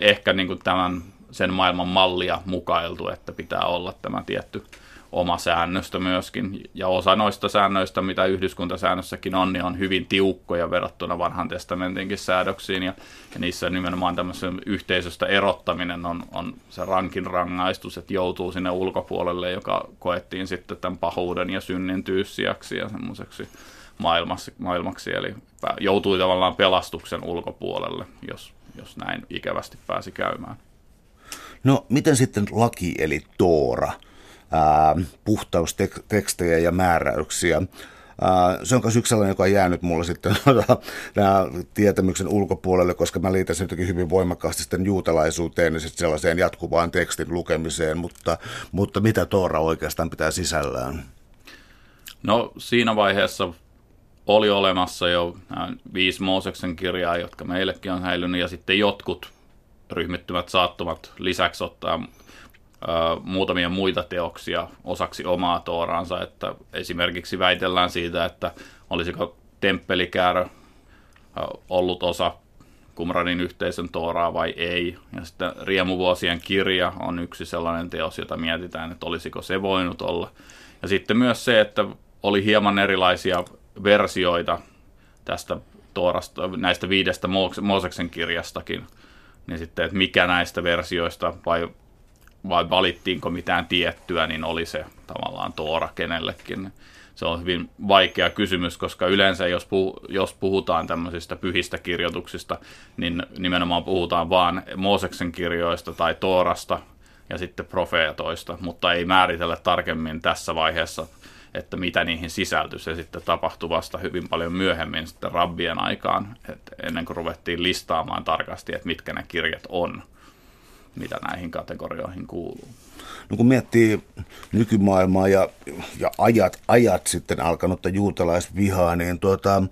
ehkä niin kuin tämän sen maailman mallia mukailtu, että pitää olla tämä tietty oma säännöstö myöskin. Ja osa noista säännöistä, mitä yhdyskuntasäännössäkin on, niin on hyvin tiukkoja verrattuna vanhan testamentinkin säädöksiin. Ja, ja niissä nimenomaan tämmöisen yhteisöstä erottaminen on, on se rankin rangaistus, että joutuu sinne ulkopuolelle, joka koettiin sitten tämän pahuuden ja synnin tyyssiäksi ja semmoiseksi maailmaksi, maailmaksi. Eli joutui tavallaan pelastuksen ulkopuolelle, jos, jos näin ikävästi pääsi käymään. No, miten sitten laki eli Toora? Puhtaustekstejä ja määräyksiä. Ää, se on myös yksi sellainen, joka on jäänyt mulle sitten <laughs> nämä tietämyksen ulkopuolelle, koska mä liitän sen jotenkin hyvin voimakkaasti sitten juutalaisuuteen ja sitten sellaiseen jatkuvaan tekstin lukemiseen, mutta, mutta mitä Toora oikeastaan pitää sisällään? No siinä vaiheessa oli olemassa jo viisi Mooseksen kirjaa, jotka meillekin on häilynyt, ja sitten jotkut ryhmittymät saattuvat lisäksi ottaa muutamia muita teoksia osaksi omaa tooraansa, että esimerkiksi väitellään siitä, että olisiko temppelikäärö ollut osa Kumranin yhteisön tooraa vai ei. Ja sitten Riemuvuosien kirja on yksi sellainen teos, jota mietitään, että olisiko se voinut olla. Ja sitten myös se, että oli hieman erilaisia versioita tästä toorasta, näistä viidestä Mooseksen kirjastakin. Niin sitten, että mikä näistä versioista vai vai valittiinko mitään tiettyä, niin oli se tavallaan Toora kenellekin. Se on hyvin vaikea kysymys, koska yleensä jos, puh- jos puhutaan tämmöisistä pyhistä kirjoituksista, niin nimenomaan puhutaan vaan Mooseksen kirjoista tai Toorasta ja sitten profeetoista, mutta ei määritellä tarkemmin tässä vaiheessa, että mitä niihin sisältyy. Se sitten tapahtui vasta hyvin paljon myöhemmin sitten rabbien aikaan, että ennen kuin ruvettiin listaamaan tarkasti, että mitkä ne kirjat on mitä näihin kategorioihin kuuluu. No kun miettii nykymaailmaa ja, ja ajat, ajat sitten alkanutta juutalaisvihaa, niin tuota,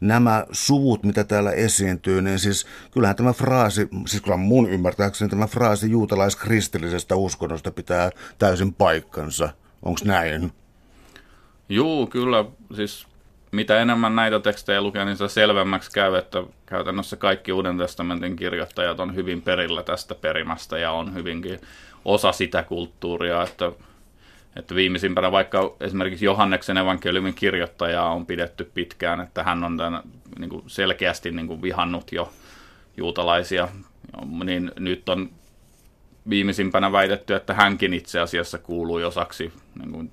nämä suvut, mitä täällä esiintyy, niin siis kyllähän tämä fraasi, siis kyllä mun ymmärtääkseni tämä fraasi juutalaiskristillisestä uskonnosta pitää täysin paikkansa. Onko näin? Joo, kyllä. Siis mitä enemmän näitä tekstejä lukee, niin se selvemmäksi käy, että käytännössä kaikki Uuden testamentin kirjoittajat on hyvin perillä tästä perimästä ja on hyvinkin osa sitä kulttuuria, että, että viimeisimpänä vaikka esimerkiksi Johanneksen evankeliumin kirjoittajaa on pidetty pitkään, että hän on tämän, niin kuin selkeästi niin kuin vihannut jo juutalaisia, niin nyt on viimeisimpänä väitetty, että hänkin itse asiassa kuului osaksi niin kuin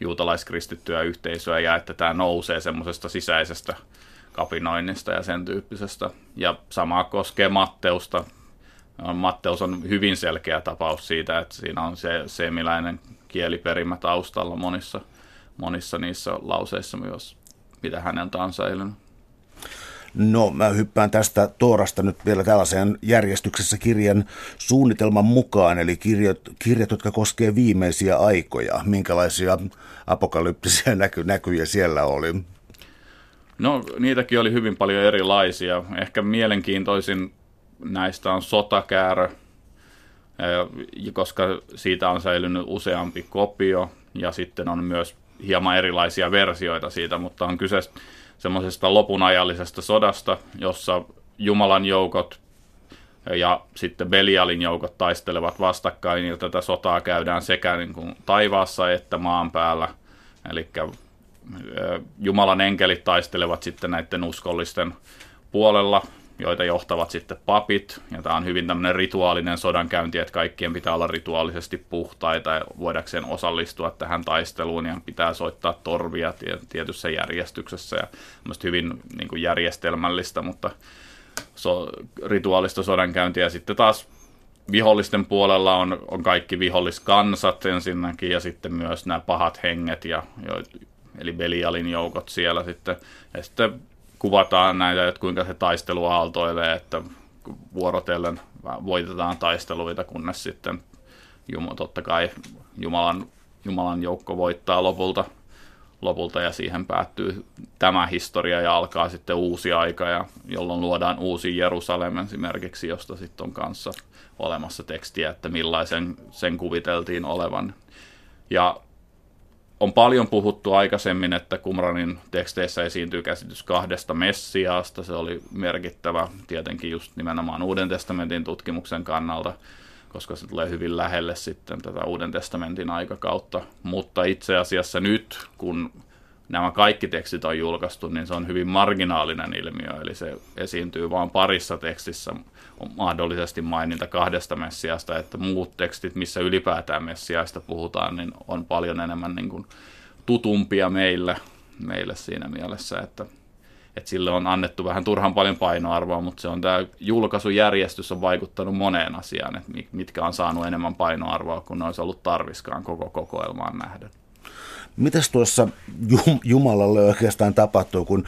juutalaiskristittyä yhteisöä ja että tämä nousee semmoisesta sisäisestä kapinoinnista ja sen tyyppisestä. Ja sama koskee Matteusta. Matteus on hyvin selkeä tapaus siitä, että siinä on se semiläinen kieliperimä taustalla monissa, monissa niissä lauseissa myös, mitä häneltä on säilynyt. No, mä hyppään tästä Toorasta nyt vielä tällaiseen järjestyksessä kirjan suunnitelman mukaan, eli kirjat, kirjat jotka koskevat viimeisiä aikoja. Minkälaisia apokalyptisia <laughs> näky, näkyjä siellä oli? No, niitäkin oli hyvin paljon erilaisia. Ehkä mielenkiintoisin näistä on sotakäärö, koska siitä on säilynyt useampi kopio, ja sitten on myös hieman erilaisia versioita siitä, mutta on kyse semmoisesta lopunajallisesta sodasta, jossa Jumalan joukot ja sitten Belialin joukot taistelevat vastakkain, ja tätä sotaa käydään sekä niin kuin taivaassa että maan päällä. Eli Jumalan enkelit taistelevat sitten näiden uskollisten puolella, joita johtavat sitten papit. Ja tämä on hyvin tämmöinen rituaalinen sodankäynti, että kaikkien pitää olla rituaalisesti puhtaita ja voidakseen osallistua tähän taisteluun ja pitää soittaa torvia tietyssä järjestyksessä ja hyvin niin kuin järjestelmällistä, mutta so, rituaalista sodankäyntiä. Ja sitten taas vihollisten puolella on, on kaikki viholliskansat ensinnäkin ja sitten myös nämä pahat henget, ja, jo, eli Belialin joukot siellä sitten. Ja sitten kuvataan näitä, että kuinka se taistelu aaltoilee, että vuorotellen voitetaan taisteluita, kunnes sitten totta kai Jumalan, Jumalan joukko voittaa lopulta, lopulta ja siihen päättyy tämä historia ja alkaa sitten uusi aika, ja jolloin luodaan uusi Jerusalem esimerkiksi, josta sitten on kanssa olemassa tekstiä, että millaisen sen kuviteltiin olevan. Ja on paljon puhuttu aikaisemmin, että Kumranin teksteissä esiintyy käsitys kahdesta Messiaasta. Se oli merkittävä tietenkin just nimenomaan Uuden testamentin tutkimuksen kannalta. koska se tulee hyvin lähelle sitten tätä Uuden testamentin aikakautta. Mutta itse asiassa nyt, kun nämä kaikki tekstit on julkaistu, niin se on hyvin marginaalinen ilmiö, eli se esiintyy vain parissa tekstissä, mahdollisesti maininta kahdesta Messiasta, että muut tekstit, missä ylipäätään Messiaista puhutaan, niin on paljon enemmän niin kuin tutumpia meille, meille siinä mielessä, että, että sille on annettu vähän turhan paljon painoarvoa, mutta se on tämä julkaisujärjestys on vaikuttanut moneen asiaan, että mitkä on saanut enemmän painoarvoa kuin ne olisi ollut tarviskaan koko kokoelmaan nähden. Mitäs tuossa Jumalalle oikeastaan tapahtuu, kun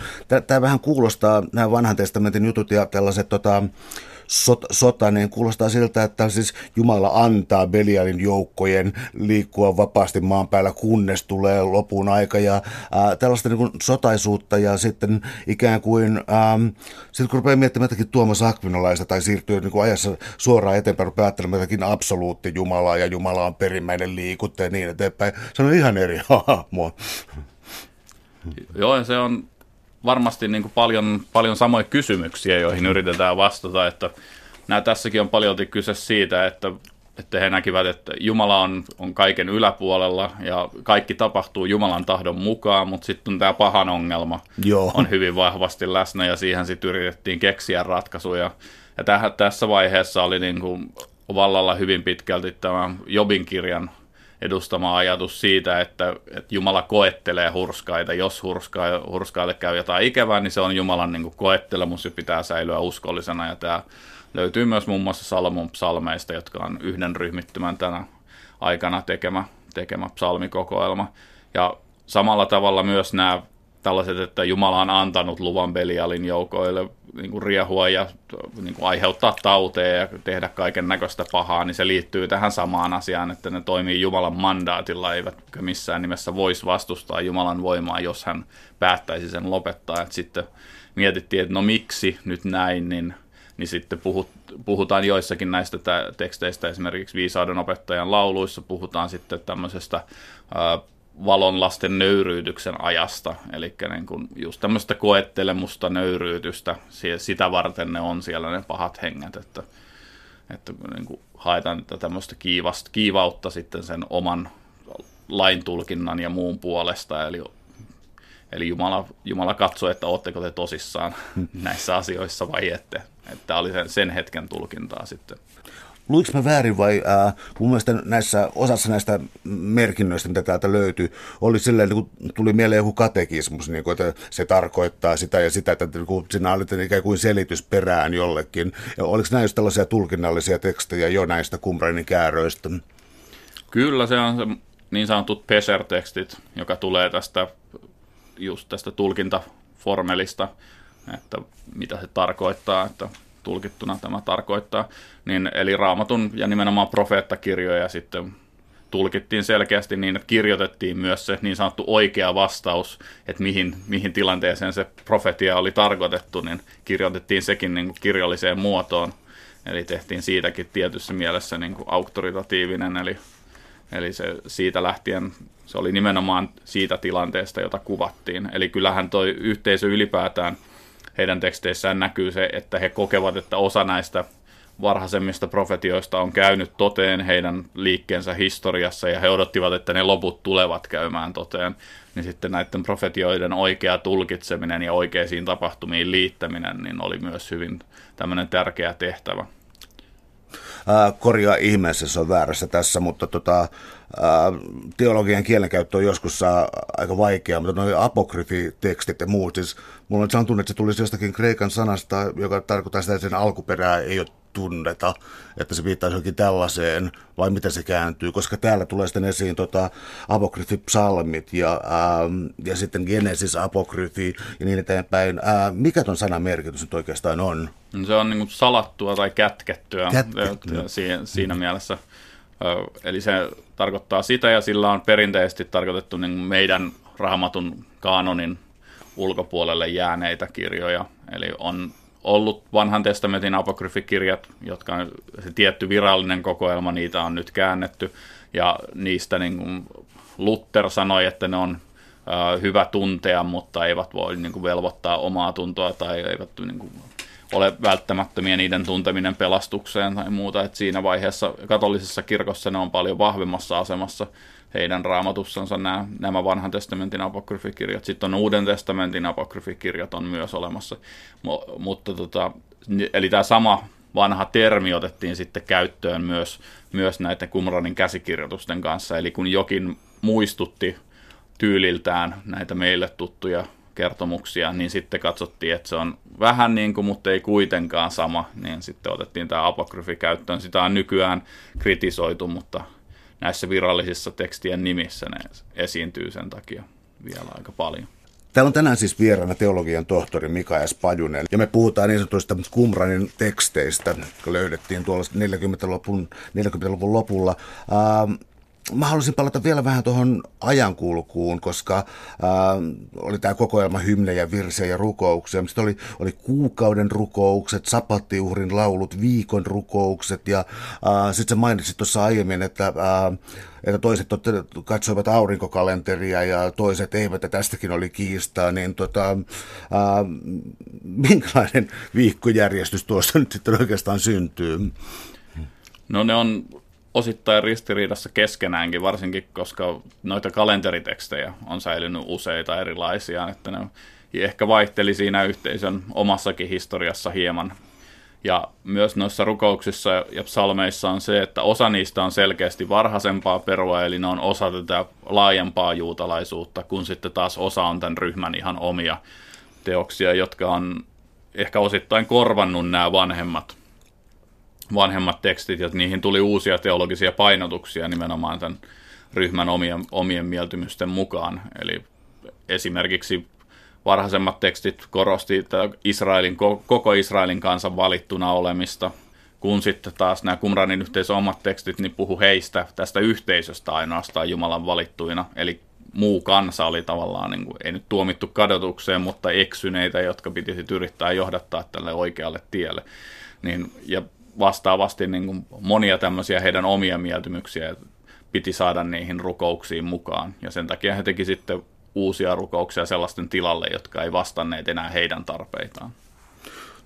tämä vähän kuulostaa, nämä vanhan testamentin jutut ja tällaiset tota, sot, sota, niin kuulostaa siltä, että siis Jumala antaa Belialin joukkojen liikkua vapaasti maan päällä, kunnes tulee lopun aika ja ää, tällaista niin kuin sotaisuutta ja sitten ikään kuin, ähm, sitten kun rupeaa miettimään jotakin Tuomas Akvinolaista tai siirtyy niin kuin ajassa suoraan eteenpäin, rupeaa ajattelemaan jotakin absoluutti Jumalaa ja Jumala on perimmäinen liikuttaja ja niin eteenpäin. Se on ihan eri <laughs> hahmo. Joo, se on varmasti niin kuin paljon, paljon samoja kysymyksiä, joihin yritetään vastata, että nämä tässäkin on paljon kyse siitä, että, että he näkivät, että Jumala on, on kaiken yläpuolella ja kaikki tapahtuu Jumalan tahdon mukaan, mutta sitten tämä pahan ongelma Joo. on hyvin vahvasti läsnä ja siihen sitten yritettiin keksiä ratkaisuja. Ja täh, tässä vaiheessa oli niin kuin vallalla hyvin pitkälti tämä Jobin kirjan edustama ajatus siitä, että, että Jumala koettelee hurskaita. Jos hurska, hurskaille käy jotain ikävää, niin se on Jumalan niin kuin koettelemus ja pitää säilyä uskollisena. Ja tämä löytyy myös muun muassa Salmon psalmeista, jotka on yhden ryhmittymän tänä aikana tekemä, tekemä psalmikokoelma. Ja samalla tavalla myös nämä tällaiset, että Jumala on antanut luvan Belialin joukoille niin kuin riehua ja niin kuin aiheuttaa tauteja ja tehdä kaiken näköistä pahaa, niin se liittyy tähän samaan asiaan, että ne toimii Jumalan mandaatilla, eivätkä missään nimessä voisi vastustaa Jumalan voimaa, jos hän päättäisi sen lopettaa. Et sitten mietittiin, että no miksi nyt näin, niin, niin sitten puhut, puhutaan joissakin näistä teksteistä, esimerkiksi viisauden opettajan lauluissa puhutaan sitten tämmöisestä ää, valonlasten nöyryytyksen ajasta, eli niin kuin just tämmöistä koettelemusta, nöyryytystä, sitä varten ne on siellä ne pahat henget, että, että niin kuin haetaan tämmöistä kiivasta, kiivautta sitten sen oman laintulkinnan ja muun puolesta, eli, eli Jumala, Jumala katsoo, että ootteko te tosissaan näissä asioissa vai ette. Että oli sen, sen hetken tulkintaa sitten luiks mä väärin vai ää, mun mielestä näissä osassa näistä merkinnöistä, mitä täältä löytyy, oli silleen, niin kuin tuli mieleen joku katekismus, niin kuin, että se tarkoittaa sitä ja sitä, että niin kuin, siinä oli ikään kuin selitys perään jollekin. Ja oliko näistä tällaisia tulkinnallisia tekstejä jo näistä Qumranin kääröistä? Kyllä, se on se niin sanotut peser-tekstit, joka tulee tästä just tästä tulkintaformelista, että mitä se tarkoittaa, että tulkittuna tämä tarkoittaa, niin eli raamatun ja nimenomaan profeettakirjoja sitten tulkittiin selkeästi niin, että kirjoitettiin myös se niin sanottu oikea vastaus, että mihin, mihin tilanteeseen se profetia oli tarkoitettu, niin kirjoitettiin sekin niin kuin kirjalliseen muotoon. Eli tehtiin siitäkin tietyssä mielessä niin kuin auktoritatiivinen, eli, eli se siitä lähtien se oli nimenomaan siitä tilanteesta, jota kuvattiin. Eli kyllähän tuo yhteisö ylipäätään – heidän teksteissään näkyy se, että he kokevat, että osa näistä varhaisemmista profetioista on käynyt toteen heidän liikkeensä historiassa ja he odottivat, että ne loput tulevat käymään toteen. Niin sitten näiden profetioiden oikea tulkitseminen ja oikeisiin tapahtumiin liittäminen niin oli myös hyvin tämmöinen tärkeä tehtävä. Korjaa ihmeessä, se on väärässä tässä, mutta tota, teologian kielenkäyttö on joskus aika vaikeaa, mutta nuo apokryfitekstit ja muut, siis mulla on tunne, että se tulisi jostakin kreikan sanasta, joka tarkoittaa sitä, että sen alkuperää ei ole tunneta, että se viittaisi johonkin tällaiseen, vai miten se kääntyy, koska täällä tulee sitten esiin tota, apokryfipsalmit ja, ää, ja sitten Genesis apokryfi ja niin eteenpäin. Ää, mikä ton sanan merkitys nyt oikeastaan on? Se on niin salattua tai kätkettyä, kätkettyä. Siinä, siinä mielessä. Eli se tarkoittaa sitä ja sillä on perinteisesti tarkoitettu niin meidän raamatun kaanonin ulkopuolelle jääneitä kirjoja. Eli on ollut vanhan testamentin apokryfikirjat, jotka on se tietty virallinen kokoelma, niitä on nyt käännetty. Ja niistä niin kuin Luther sanoi, että ne on hyvä tuntea, mutta eivät voi niin kuin velvoittaa omaa tuntoa tai eivät niin kuin ole välttämättömiä niiden tunteminen pelastukseen tai muuta. Et siinä vaiheessa katolisessa kirkossa ne on paljon vahvemmassa asemassa heidän raamatussansa nämä, nämä vanhan testamentin apokryfikirjat. Sitten on uuden testamentin apokryfikirjat on myös olemassa. M- mutta tota, eli tämä sama vanha termi otettiin sitten käyttöön myös, myös näiden Qumranin käsikirjoitusten kanssa. Eli kun jokin muistutti tyyliltään näitä meille tuttuja kertomuksia, niin sitten katsottiin, että se on vähän niin kuin, mutta ei kuitenkaan sama, niin sitten otettiin tämä apokryfi käyttöön. Sitä on nykyään kritisoitu, mutta näissä virallisissa tekstien nimissä ne esiintyy sen takia vielä aika paljon. Täällä on tänään siis vieraana teologian tohtori Mika S. Pajunen, ja me puhutaan niin sanotuista Qumranin teksteistä, jotka löydettiin tuolla 40-luvun, 40-luvun lopulla. Ähm, mä haluaisin palata vielä vähän tuohon ajankulkuun, koska äh, oli tämä kokoelma hymnejä, virsejä ja rukouksia. Sitten oli, oli kuukauden rukoukset, sapattiuhrin laulut, viikon rukoukset ja äh, sitten sä mainitsit tuossa aiemmin, että, äh, että toiset katsoivat aurinkokalenteria ja toiset eivät, ja tästäkin oli kiistaa, niin tota, äh, minkälainen viikkojärjestys tuossa nyt sitten oikeastaan syntyy? No ne on osittain ristiriidassa keskenäänkin, varsinkin koska noita kalenteritekstejä on säilynyt useita erilaisia, että ne ehkä vaihteli siinä yhteisön omassakin historiassa hieman. Ja myös noissa rukouksissa ja psalmeissa on se, että osa niistä on selkeästi varhaisempaa perua, eli ne on osa tätä laajempaa juutalaisuutta, kun sitten taas osa on tämän ryhmän ihan omia teoksia, jotka on ehkä osittain korvannut nämä vanhemmat vanhemmat tekstit, ja niihin tuli uusia teologisia painotuksia nimenomaan tämän ryhmän omien, omien mieltymysten mukaan. Eli esimerkiksi varhaisemmat tekstit korosti Israelin, koko Israelin kansan valittuna olemista, kun sitten taas nämä Qumranin yhteisön omat tekstit niin puhu heistä, tästä yhteisöstä ainoastaan Jumalan valittuina. Eli muu kansa oli tavallaan, niin kuin, ei nyt tuomittu kadotukseen, mutta eksyneitä, jotka piti yrittää johdattaa tälle oikealle tielle. Niin, ja vastaavasti niin kuin monia tämmöisiä heidän omia mieltymyksiä piti saada niihin rukouksiin mukaan. Ja sen takia he teki sitten uusia rukouksia sellaisten tilalle, jotka ei vastanneet enää heidän tarpeitaan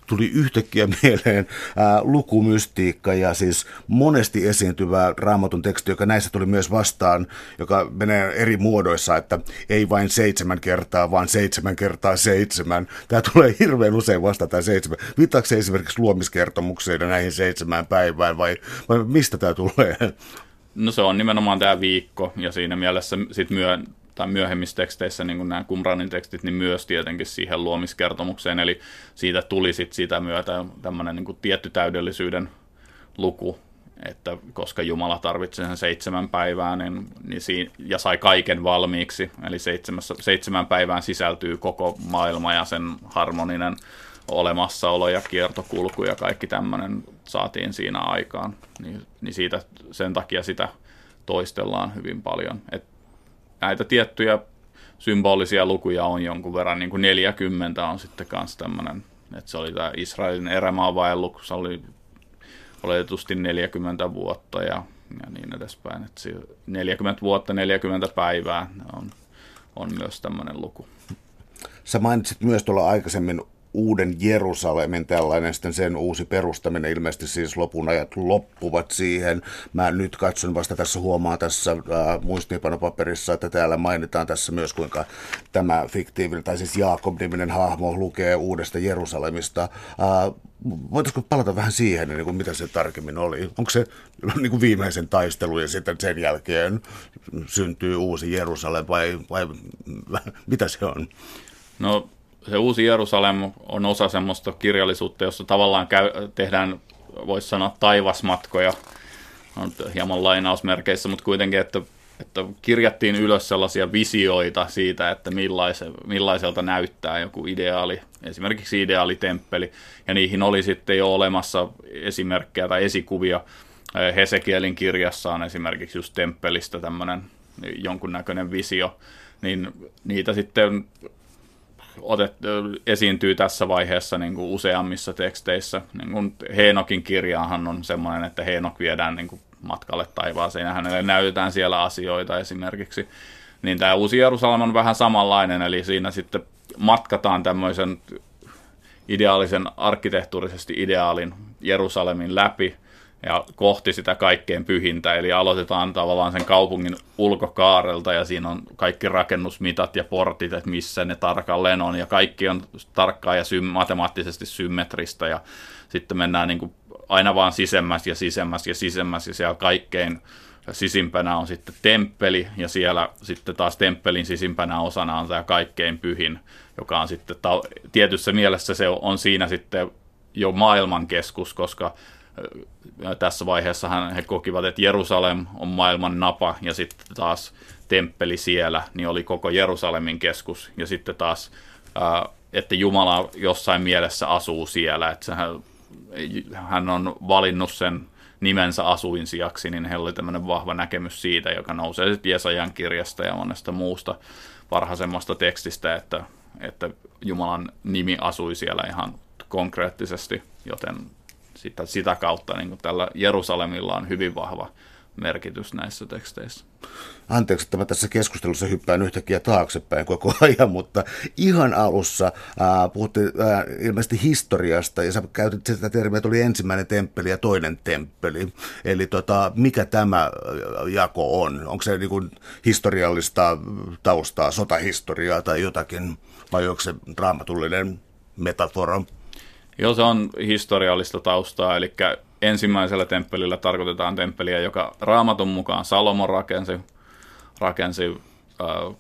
tuli yhtäkkiä <laughs> mieleen ää, lukumystiikka ja siis monesti esiintyvä raamatun teksti, joka näissä tuli myös vastaan, joka menee eri muodoissa, että ei vain seitsemän kertaa, vaan seitsemän kertaa seitsemän. Tämä tulee hirveän usein vastaan tämä seitsemän. Viittaako se esimerkiksi luomiskertomukseen ja näihin seitsemään päivään vai, vai mistä tämä tulee? No se on nimenomaan tämä viikko ja siinä mielessä sitten myö, tai myöhemmissä teksteissä, niin kuin nämä Qumranin tekstit, niin myös tietenkin siihen luomiskertomukseen, eli siitä tuli sitten sitä myötä tämmöinen niin tietty täydellisyyden luku, että koska Jumala tarvitsi sen seitsemän päivää niin, niin siinä, ja sai kaiken valmiiksi, eli seitsemässä, seitsemän päivään sisältyy koko maailma ja sen harmoninen olemassaolo ja kiertokulku ja kaikki tämmöinen saatiin siinä aikaan, niin, niin siitä, sen takia sitä toistellaan hyvin paljon. Et näitä tiettyjä symbolisia lukuja on jonkun verran, niin kuin 40 on sitten kanssa tämmöinen, että se oli tämä Israelin erämaavaelluk, se oli oletetusti 40 vuotta ja, ja niin edespäin. Että 40 vuotta, 40 päivää on, on myös tämmöinen luku. Sä mainitsit myös tuolla aikaisemmin uuden Jerusalemin tällainen sitten sen uusi perustaminen, ilmeisesti siis lopun ajat loppuvat siihen. Mä nyt katson vasta tässä, huomaan tässä äh, muistiinpanopaperissa, että täällä mainitaan tässä myös kuinka tämä fiktiivinen, tai siis Jaakob-niminen hahmo lukee uudesta Jerusalemista. Äh, voitaisiko palata vähän siihen, niin kuin mitä se tarkemmin oli? Onko se niin kuin viimeisen taistelu ja sitten sen jälkeen syntyy uusi Jerusalem vai, vai mitä se on? No se uusi Jerusalem on osa semmoista kirjallisuutta, jossa tavallaan käy, tehdään, voisi sanoa, taivasmatkoja, on hieman lainausmerkeissä, mutta kuitenkin, että, että kirjattiin ylös sellaisia visioita siitä, että millaise, millaiselta näyttää joku ideaali, esimerkiksi ideaalitemppeli, ja niihin oli sitten jo olemassa esimerkkejä tai esikuvia. Hesekielin kirjassa on esimerkiksi just temppelistä tämmöinen jonkunnäköinen visio, niin niitä sitten otet, esiintyy tässä vaiheessa niin kuin useammissa teksteissä. Niin kuin Heenokin kirjaahan on semmoinen, että Heenok viedään niin kuin matkalle taivaaseen ja hänelle näytetään siellä asioita esimerkiksi. Niin tämä Uusi Jerusalem on vähän samanlainen, eli siinä sitten matkataan tämmöisen ideaalisen arkkitehtuurisesti ideaalin Jerusalemin läpi ja kohti sitä kaikkein pyhintä. Eli aloitetaan tavallaan sen kaupungin ulkokaarelta ja siinä on kaikki rakennusmitat ja portit, että missä ne tarkalleen on. Ja kaikki on tarkkaa ja sy- matemaattisesti symmetristä. Ja sitten mennään niin kuin aina vaan sisemmäs ja sisemmäs ja sisemmäs. Ja siellä kaikkein sisimpänä on sitten temppeli. Ja siellä sitten taas temppelin sisimpänä osana on tämä kaikkein pyhin, joka on sitten ta- tietyssä mielessä se on siinä sitten jo maailmankeskus, koska tässä vaiheessa he kokivat, että Jerusalem on maailman napa ja sitten taas temppeli siellä, niin oli koko Jerusalemin keskus. Ja sitten taas, että Jumala jossain mielessä asuu siellä, että hän, on valinnut sen nimensä asuinsijaksi, niin heillä oli tämmöinen vahva näkemys siitä, joka nousee sitten Jesajan kirjasta ja monesta muusta varhaisemmasta tekstistä, että, että Jumalan nimi asui siellä ihan konkreettisesti, joten sitä, sitä kautta niin tällä Jerusalemilla on hyvin vahva merkitys näissä teksteissä. Anteeksi, että mä tässä keskustelussa hyppään yhtäkkiä taaksepäin koko <laughs> ajan, mutta ihan alussa ää, puhuttiin ää, ilmeisesti historiasta ja sä käytit sitä termiä, että oli ensimmäinen temppeli ja toinen temppeli. Eli tota, mikä tämä jako on? Onko se niin kuin historiallista taustaa, sotahistoriaa tai jotakin, vai onko se draamatullinen metafora? Joo, se on historiallista taustaa, eli ensimmäisellä temppelillä tarkoitetaan temppeliä, joka raamatun mukaan Salomon rakensi, rakensi äh,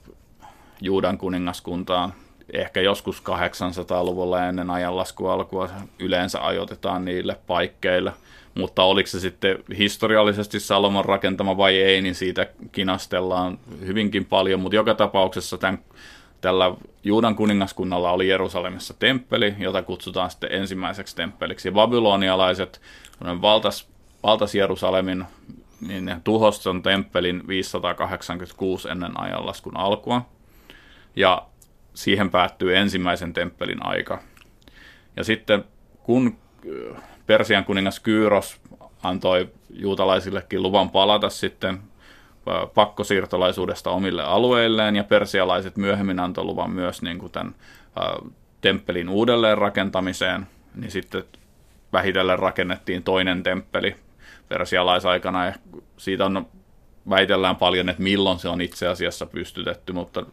Juudan kuningaskuntaan. Ehkä joskus 800-luvulla ennen ajanlaskua alkua yleensä ajoitetaan niille paikkeille. Mutta oliko se sitten historiallisesti Salomon rakentama vai ei, niin siitä kinastellaan hyvinkin paljon. Mutta joka tapauksessa tämän tällä Juudan kuningaskunnalla oli Jerusalemissa temppeli, jota kutsutaan sitten ensimmäiseksi temppeliksi. babylonialaiset valtas, valtas Jerusalemin, niin ne tuhosivat temppelin 586 ennen ajanlaskun alkua. Ja siihen päättyy ensimmäisen temppelin aika. Ja sitten kun äh, Persian kuningas Kyyros antoi juutalaisillekin luvan palata sitten pakkosiirtolaisuudesta omille alueilleen ja persialaiset myöhemmin antoi luvan myös niin kuin tämän temppelin uudelleen rakentamiseen, niin sitten vähitellen rakennettiin toinen temppeli persialaisaikana ja siitä on väitellään paljon, että milloin se on itse asiassa pystytetty, mutta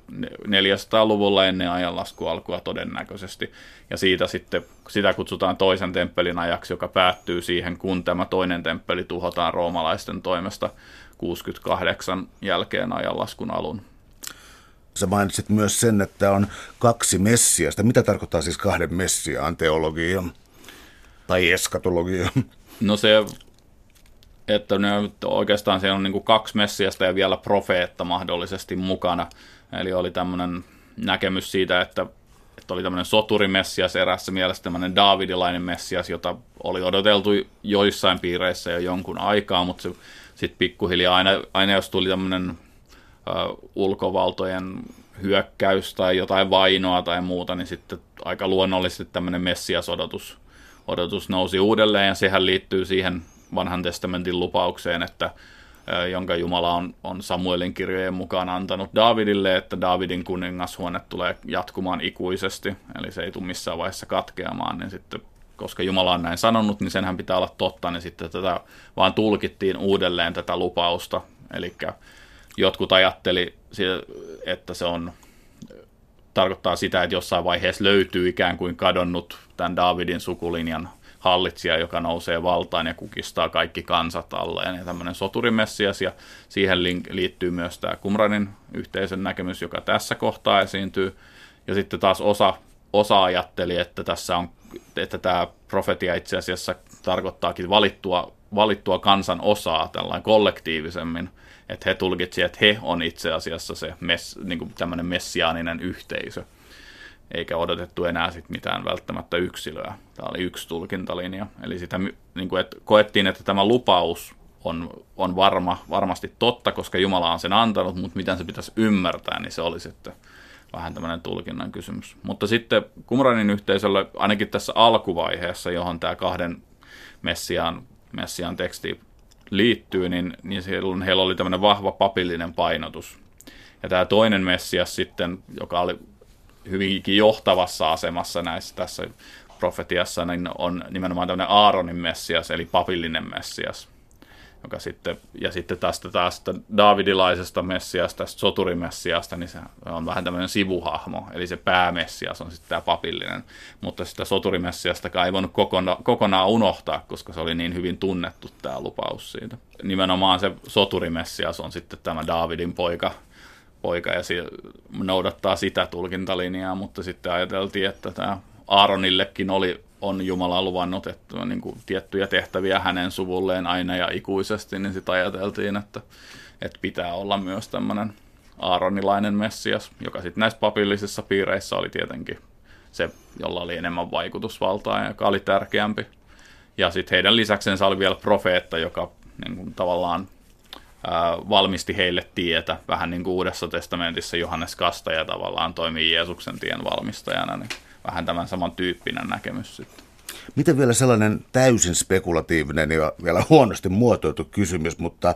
400-luvulla ennen ajanlaskua alkua todennäköisesti. Ja siitä sitten, sitä kutsutaan toisen temppelin ajaksi, joka päättyy siihen, kun tämä toinen temppeli tuhotaan roomalaisten toimesta 68 jälkeen ajanlaskun alun. Sä mainitsit myös sen, että on kaksi messiasta. Mitä tarkoittaa siis kahden messiaan teologia tai eskatologia? No se, että ne, oikeastaan siellä on niin kuin kaksi messiasta ja vielä profeetta mahdollisesti mukana. Eli oli tämmöinen näkemys siitä, että, että oli tämmöinen soturimessias erässä mielessä tämmöinen Daavidilainen messias, jota oli odoteltu joissain piireissä jo jonkun aikaa, mutta sitten pikkuhiljaa aina, aina jos tuli tämmöinen ulkovaltojen hyökkäys tai jotain vainoa tai muuta, niin sitten aika luonnollisesti tämmöinen messiasodotus odotus nousi uudelleen ja sehän liittyy siihen vanhan testamentin lupaukseen, että jonka Jumala on, on Samuelin kirjojen mukaan antanut Davidille, että Davidin kuningashuone tulee jatkumaan ikuisesti, eli se ei tule missään vaiheessa katkeamaan, niin sitten koska Jumala on näin sanonut, niin senhän pitää olla totta, niin sitten tätä vaan tulkittiin uudelleen tätä lupausta. Eli jotkut ajatteli, että se on, tarkoittaa sitä, että jossain vaiheessa löytyy ikään kuin kadonnut tämän Davidin sukulinjan hallitsija, joka nousee valtaan ja kukistaa kaikki kansat alleen. Ja tämmöinen soturimessias, ja siihen liittyy myös tämä Kumranin yhteisön näkemys, joka tässä kohtaa esiintyy. Ja sitten taas osa, osa ajatteli, että tässä on että tämä profetia itse asiassa tarkoittaakin valittua, valittua kansan osaa tällainen kollektiivisemmin, että he tulkitsivat, että he on itse asiassa se mess, niin tämmöinen messiaaninen yhteisö, eikä odotettu enää sit mitään välttämättä yksilöä. Tämä oli yksi tulkintalinja. Eli sitä, niin kuin, että koettiin, että tämä lupaus on, on varma, varmasti totta, koska Jumala on sen antanut, mutta miten se pitäisi ymmärtää, niin se oli sitten vähän tämmöinen tulkinnan kysymys. Mutta sitten Kumranin yhteisöllä, ainakin tässä alkuvaiheessa, johon tämä kahden Messiaan, Messiaan teksti liittyy, niin, niin silloin heillä oli tämmöinen vahva papillinen painotus. Ja tämä toinen Messias sitten, joka oli hyvinkin johtavassa asemassa näissä tässä profetiassa niin on nimenomaan tämmöinen Aaronin messias, eli papillinen messias joka sitten, ja sitten tästä taas Davidilaisesta messiasta, tästä soturimessiasta, niin se on vähän tämmöinen sivuhahmo, eli se päämessias on sitten tämä papillinen, mutta sitä soturimessiasta ei voinut kokona, kokonaan unohtaa, koska se oli niin hyvin tunnettu tämä lupaus siitä. Nimenomaan se soturimessias on sitten tämä Davidin poika, poika ja noudattaa sitä tulkintalinjaa, mutta sitten ajateltiin, että tämä Aaronillekin oli on Jumala luvannut että niin kuin tiettyjä tehtäviä hänen suvulleen aina ja ikuisesti, niin sitten ajateltiin, että, että pitää olla myös tämmöinen aaronilainen messias, joka sitten näissä papillisissa piireissä oli tietenkin se, jolla oli enemmän vaikutusvaltaa ja joka oli tärkeämpi. Ja sitten heidän lisäksensä oli vielä profeetta, joka niin kuin, tavallaan valmisti heille tietä, vähän niin kuin Uudessa testamentissa Johannes Kastaja tavallaan toimii Jeesuksen tien valmistajana, niin vähän tämän saman tyyppinen näkemys sitten. Miten vielä sellainen täysin spekulatiivinen ja vielä huonosti muotoiltu kysymys, mutta äh,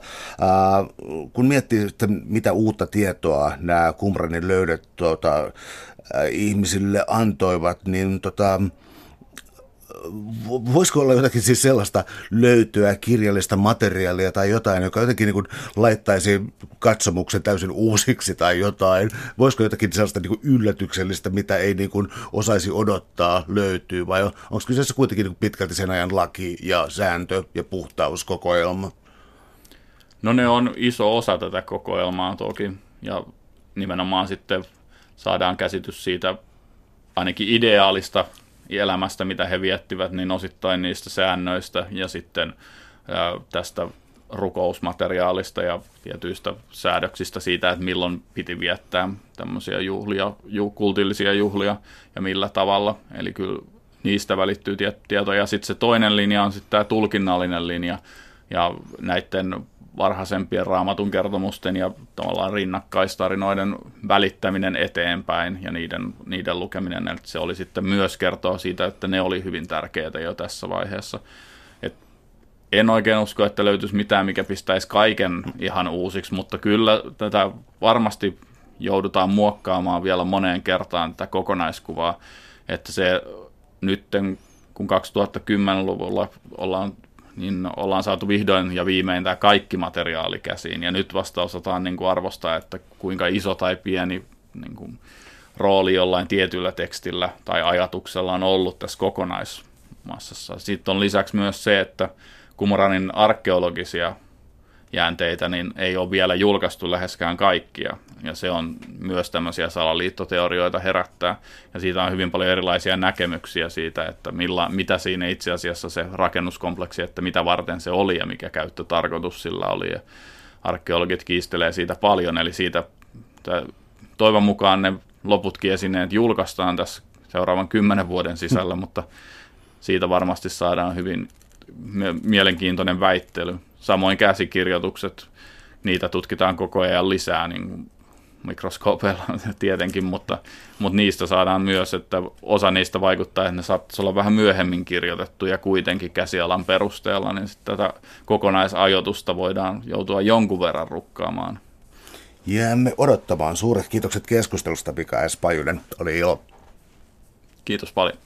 kun miettii, että mitä uutta tietoa nämä Kumranin löydöt tuota, ihmisille antoivat, niin tota, voisiko olla jotakin siis sellaista löytyä kirjallista materiaalia tai jotain, joka jotenkin niin laittaisi katsomuksen täysin uusiksi tai jotain? Voisiko jotakin sellaista niin yllätyksellistä, mitä ei niin kuin osaisi odottaa, löytyy? Vai onko kyseessä kuitenkin niin pitkälti sen ajan laki ja sääntö ja puhtauskokoelma? No ne on iso osa tätä kokoelmaa toki ja nimenomaan sitten saadaan käsitys siitä ainakin ideaalista elämästä, mitä he viettivät, niin osittain niistä säännöistä ja sitten tästä rukousmateriaalista ja tietyistä säädöksistä siitä, että milloin piti viettää tämmöisiä juhlia, ju, kultillisia juhlia ja millä tavalla. Eli kyllä niistä välittyy tietoja. Sitten se toinen linja on sitten tämä tulkinnallinen linja ja näiden varhaisempien raamatun kertomusten ja tavallaan rinnakkaistarinoiden välittäminen eteenpäin ja niiden, niiden lukeminen, että se oli sitten myös kertoa siitä, että ne oli hyvin tärkeitä jo tässä vaiheessa. Et en oikein usko, että löytyisi mitään, mikä pistäisi kaiken ihan uusiksi, mutta kyllä tätä varmasti joudutaan muokkaamaan vielä moneen kertaan tätä kokonaiskuvaa, että se nytten kun 2010-luvulla ollaan niin ollaan saatu vihdoin ja viimein tämä kaikki materiaali käsiin. Ja nyt vasta osataan niin kuin arvostaa, että kuinka iso tai pieni niin kuin, rooli jollain tietyllä tekstillä tai ajatuksella on ollut tässä kokonaismassassa. Sitten on lisäksi myös se, että Kumoranin arkeologisia jäänteitä, niin ei ole vielä julkaistu läheskään kaikkia. Ja se on myös tämmöisiä salaliittoteorioita herättää. Ja siitä on hyvin paljon erilaisia näkemyksiä siitä, että milla, mitä siinä itse asiassa se rakennuskompleksi, että mitä varten se oli ja mikä käyttötarkoitus sillä oli. Ja arkeologit kiistelee siitä paljon, eli siitä toivon mukaan ne loputkin esineet julkaistaan tässä seuraavan kymmenen vuoden sisällä, mutta siitä varmasti saadaan hyvin mielenkiintoinen väittely. Samoin käsikirjoitukset, niitä tutkitaan koko ajan lisää niin mikroskoopeilla <laughs> tietenkin, mutta, mutta niistä saadaan myös, että osa niistä vaikuttaa, että ne saattaisi olla vähän myöhemmin kirjoitettu ja kuitenkin käsialan perusteella, niin sitten tätä kokonaisajoitusta voidaan joutua jonkun verran rukkaamaan. Jäämme odottamaan. Suuret kiitokset keskustelusta, Mika S. Pajunen. Oli ilo. Kiitos paljon.